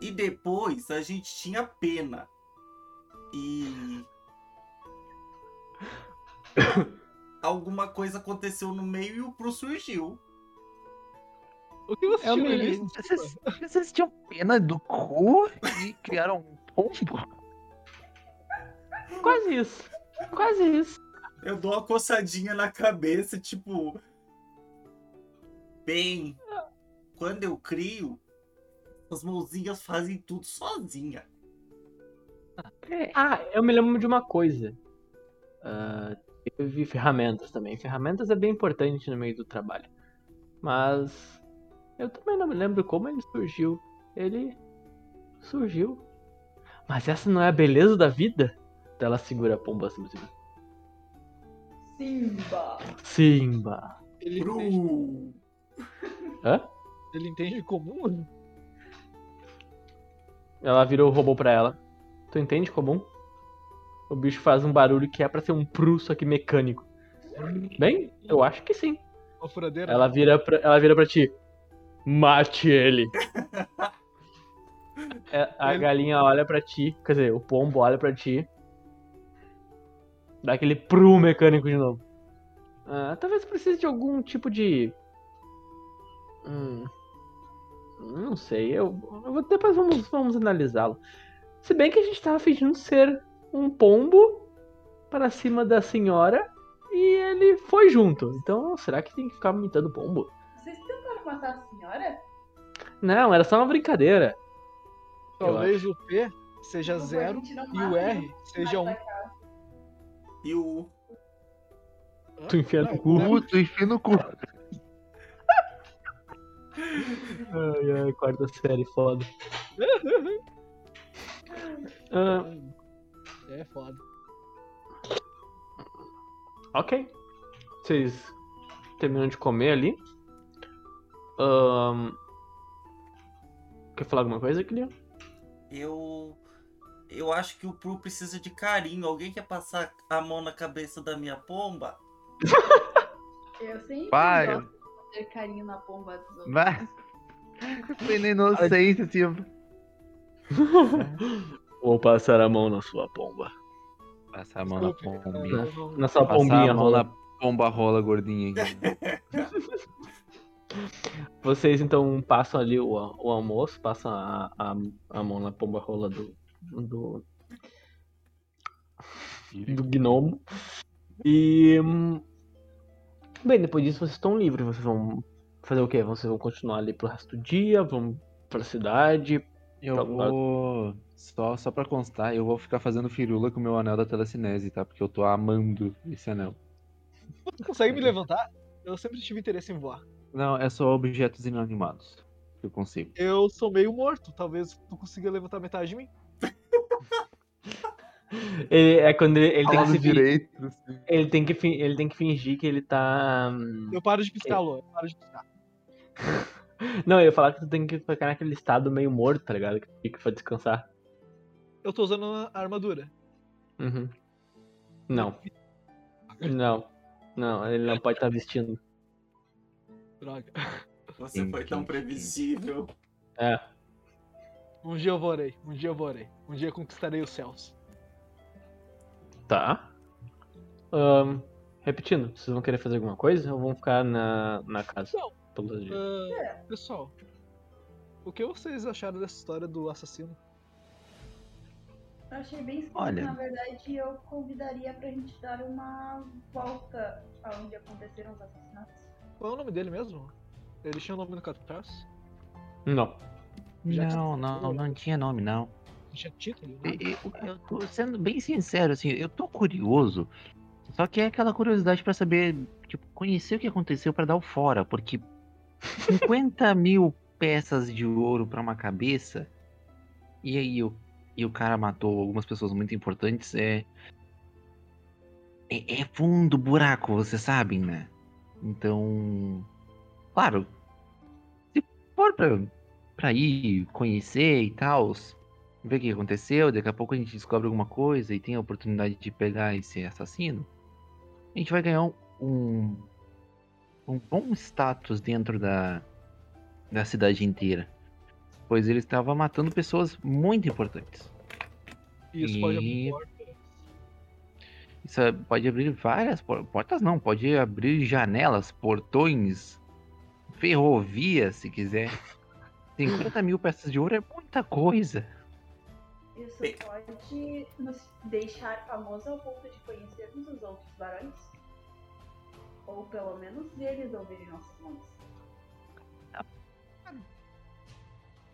E depois a gente tinha pena. E. Alguma coisa aconteceu no meio e o Pru surgiu. O que você lembro. Vocês, vocês tinham pena do cu e criaram um pombo? Quase isso. Quase isso. Eu dou uma coçadinha na cabeça, tipo. Bem, quando eu crio, as mãozinhas fazem tudo sozinha. Ah, eu me lembro de uma coisa. Ah, eu vi ferramentas também. Ferramentas é bem importante no meio do trabalho. Mas eu também não me lembro como ele surgiu. Ele surgiu. Mas essa não é a beleza da vida? Ela segura a pomba assim. Simba. Simba. Ele! Hã? ele entende comum? Ela virou o robô pra ela. Tu entende comum? O bicho faz um barulho que é pra ser um pru, só que mecânico. Bem, eu acho que sim. Uma furadeira? Ela vira pra, ela vira pra ti. Mate ele. É, a Ele- galinha olha pra ti, quer dizer, o pombo olha pra ti. Dá aquele pru mecânico de novo. Ah, talvez precise de algum tipo de. Hum, não sei, eu, eu depois vamos, vamos analisá-lo. Se bem que a gente tava fingindo ser um pombo para cima da senhora e ele foi junto. Então, será que tem que ficar imitando pombo? Vocês tentaram matar a senhora? Não, era só uma brincadeira. Talvez o P seja zero e o R seja um. E o. Tu enfia no cu. o Puto, enfia no cu. Ai, ai, quarta série, foda. Ah, É foda. ok. Vocês terminam de comer ali. Ahn, Quer falar alguma coisa, Kylian? Eu. Eu acho que o Pru precisa de carinho. Alguém quer passar a mão na cabeça da minha pomba? Eu Vai. gosto de ter carinho na pomba dos outros. Vai. Foi na inocência, tipo. Vou passar a mão na sua pomba. Passar a mão na pombinha. não- Na sua Passar pombinha, a mão rola. na, Pomba rola gordinha aqui. Vocês então passam ali o, o almoço, passam a, a, a mão na pomba rola do, do, do gnomo. E. hum, Bem, depois disso vocês estão livres. Vocês vão fazer o quê? Vocês vão continuar ali pro resto do dia? Vão pra cidade? Eu Tá- vou. Só, só pra constar, eu vou ficar fazendo firula com o meu anel da telecinese, tá? Porque eu tô amando esse anel. Tu consegue me levantar? Eu sempre tive interesse em voar. Não, é só objetos inanimados que eu consigo. Eu sou meio morto, talvez tu consiga levantar metade de mim. Ele, é quando ele, ele tem que se fi- direito. assim. ele tem que ele tem que fingir que ele tá. hum, Eu paro de piscar, Lô. Eu paro de piscar. Não, eu ia falar que tu tem que ficar naquele estado meio morto, tá ligado? Que fica pra descansar. Eu tô usando a armadura. Uhum. Não. Não. Não, ele não pode estar vestindo. Droga. Você Sim, foi tão sim, sim. previsível. É. Um dia eu voarei. Um dia eu voarei. Um dia eu conquistarei os céus. Tá. Ahn, repetindo, vocês vão querer fazer alguma coisa ou vão ficar na, na casa? Não. Pelos dias? Ah, pessoal, o que vocês acharam dessa história do assassino? Eu achei bem esquisito. Olha. Na verdade, eu convidaria pra gente dar uma volta aonde aconteceram os assassinatos. Qual é o nome dele mesmo? Ele tinha o nome no cartaz? Não. Já que Não, não, não tinha nome, não. Tinha título? né? Eu, eu- tô sendo bem sincero, assim, eu tô curioso. Só que é aquela curiosidade pra saber, tipo, conhecer o que aconteceu pra dar o fora, porque 50 mil peças de ouro pra uma cabeça, e aí o, e o cara matou algumas pessoas muito importantes, é. É, é fundo buraco, vocês sabem, né? Então. Claro, se for pra, pra ir conhecer e tal, ver o que aconteceu, daqui a pouco a gente descobre alguma coisa e tem a oportunidade de pegar esse assassino, a gente vai ganhar um, um, um bom status dentro da, da cidade inteira. Pois ele estava matando pessoas muito importantes. Isso pode abrir E- portas. Isso é- pode abrir várias por- portas, não, pode abrir janelas, portões, ferrovias, se quiser. 50 mil peças de ouro é muita coisa. Isso pode nos deixar famosos ao ponto de conhecermos os outros barões. Ou pelo menos eles ouvirem nossos nomes.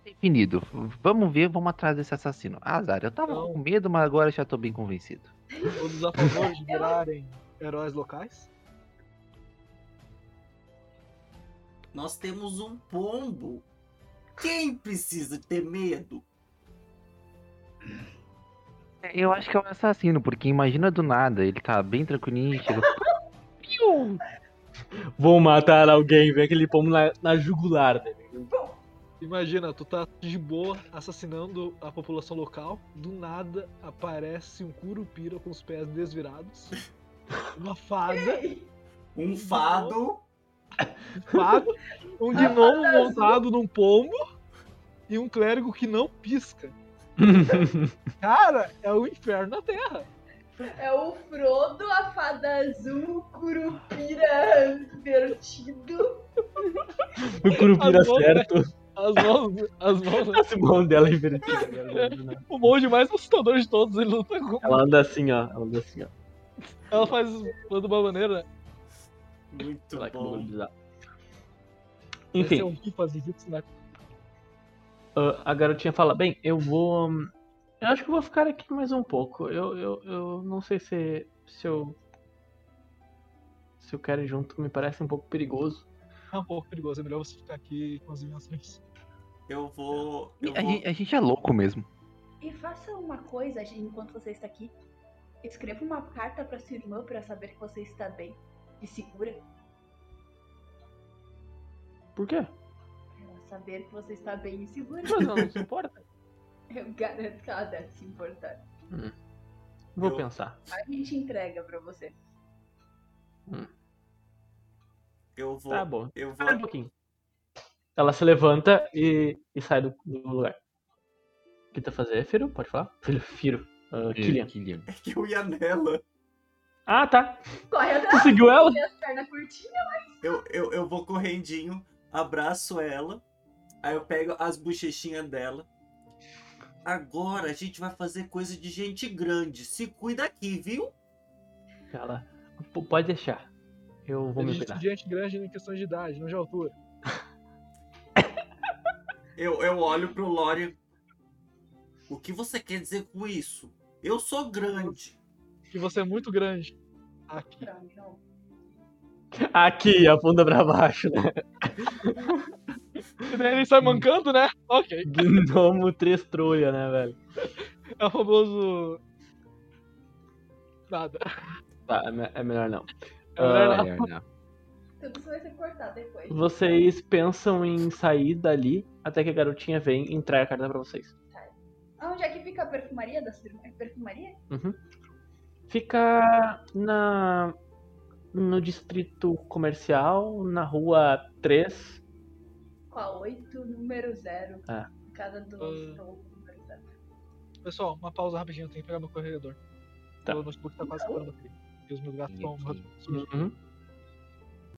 Definido. Vamos ver, vamos atrás desse assassino. Azar, eu tava Então- com medo, mas agora já tô bem convencido. Todos a favor de virarem heróis locais? Nós temos um pombo. Quem precisa ter medo? Eu acho que é o assassino, porque imagina do nada, ele tá bem tranquilinho, chega. Vou matar alguém, vem aquele pombo na, na jugular dele. Imagina, tu tá de boa assassinando a população local, do nada aparece um curupira com os pés desvirados, uma fada, Um fado. fado, um gnomo montado num pombo e um clérigo que não pisca. Cara, é o inferno na Terra. É o Frodo, a fada azul, o Curupira divertido. o Curupira As mãos, certo. As mãos, as mãos, As mãos dela é invertida. agora. o monge mais assustador de todos, ele luta com. Ela anda assim, ó. Ela anda assim, ó. Ela faz de uma maneira. Muito Ela que bom. bizarro. Esse é Enfim, um de né? Ah, a garotinha fala, bem, eu vou. Eu acho que eu vou ficar aqui mais um pouco. Eu, eu, eu não sei se, se eu. Se eu quero ir junto, me parece um pouco perigoso. É um pouco perigoso, é melhor você ficar aqui com as dimensões. Eu vou. Eu A vou... gente, a gente é louco mesmo. E faça uma coisa, gente, enquanto você está aqui. Escreva uma carta para sua irmã para saber que você está bem e segura. Por quê? Saber que você está bem e segura. Mas ela não se importa. Eu garanto que ela deve se importar. Vou Eu- pensar. A gente entrega pra você. Eu vou. Tá bom. Eu Espera um vou. pouquinho. Ela se levanta e, e sai do, do lugar. O que vai fazer, Firo? Pode falar? Filho, Firo. Uh, Killian. Killian. É que eu ia nela. Ah, tá. Corre atrás, seguiu ela? Eu, eu, eu vou correndinho, abraço ela, aí eu pego as bochechinhas dela. Agora a gente vai fazer coisa de gente grande. Se cuida aqui, viu? Ela. "P- Pode deixar. Eu vou me Ele cuidar. de gente grande em questão de idade, não de altura. Eu, eu olho pro Lorian. O que você quer dizer com isso? Eu sou grande. Que você é muito grande. Aqui. Aqui, afunda pra baixo, né? E daí ele sai mancando, né? Ok. Gnomo três trolha, né, velho? É o famoso. Nada. Tá, é me- é melhor não. É melhor Ah, não. Melhor não. Tudo isso vai ser cortado depois. Vocês pensam em sair dali até que a garotinha vem e entrega a carta pra vocês. Onde é que fica a perfumaria da cidade? É perfumaria? Fica na no distrito comercial, na rua 3. Com a 8, número 0. Ah. Casa do Ah. Stroll, número 0. Pessoal, uma pausa rapidinho, eu tenho que pegar meu corredor. Tá. O notebook tá quase parando aqui. E os meus gatos estão. Uhum.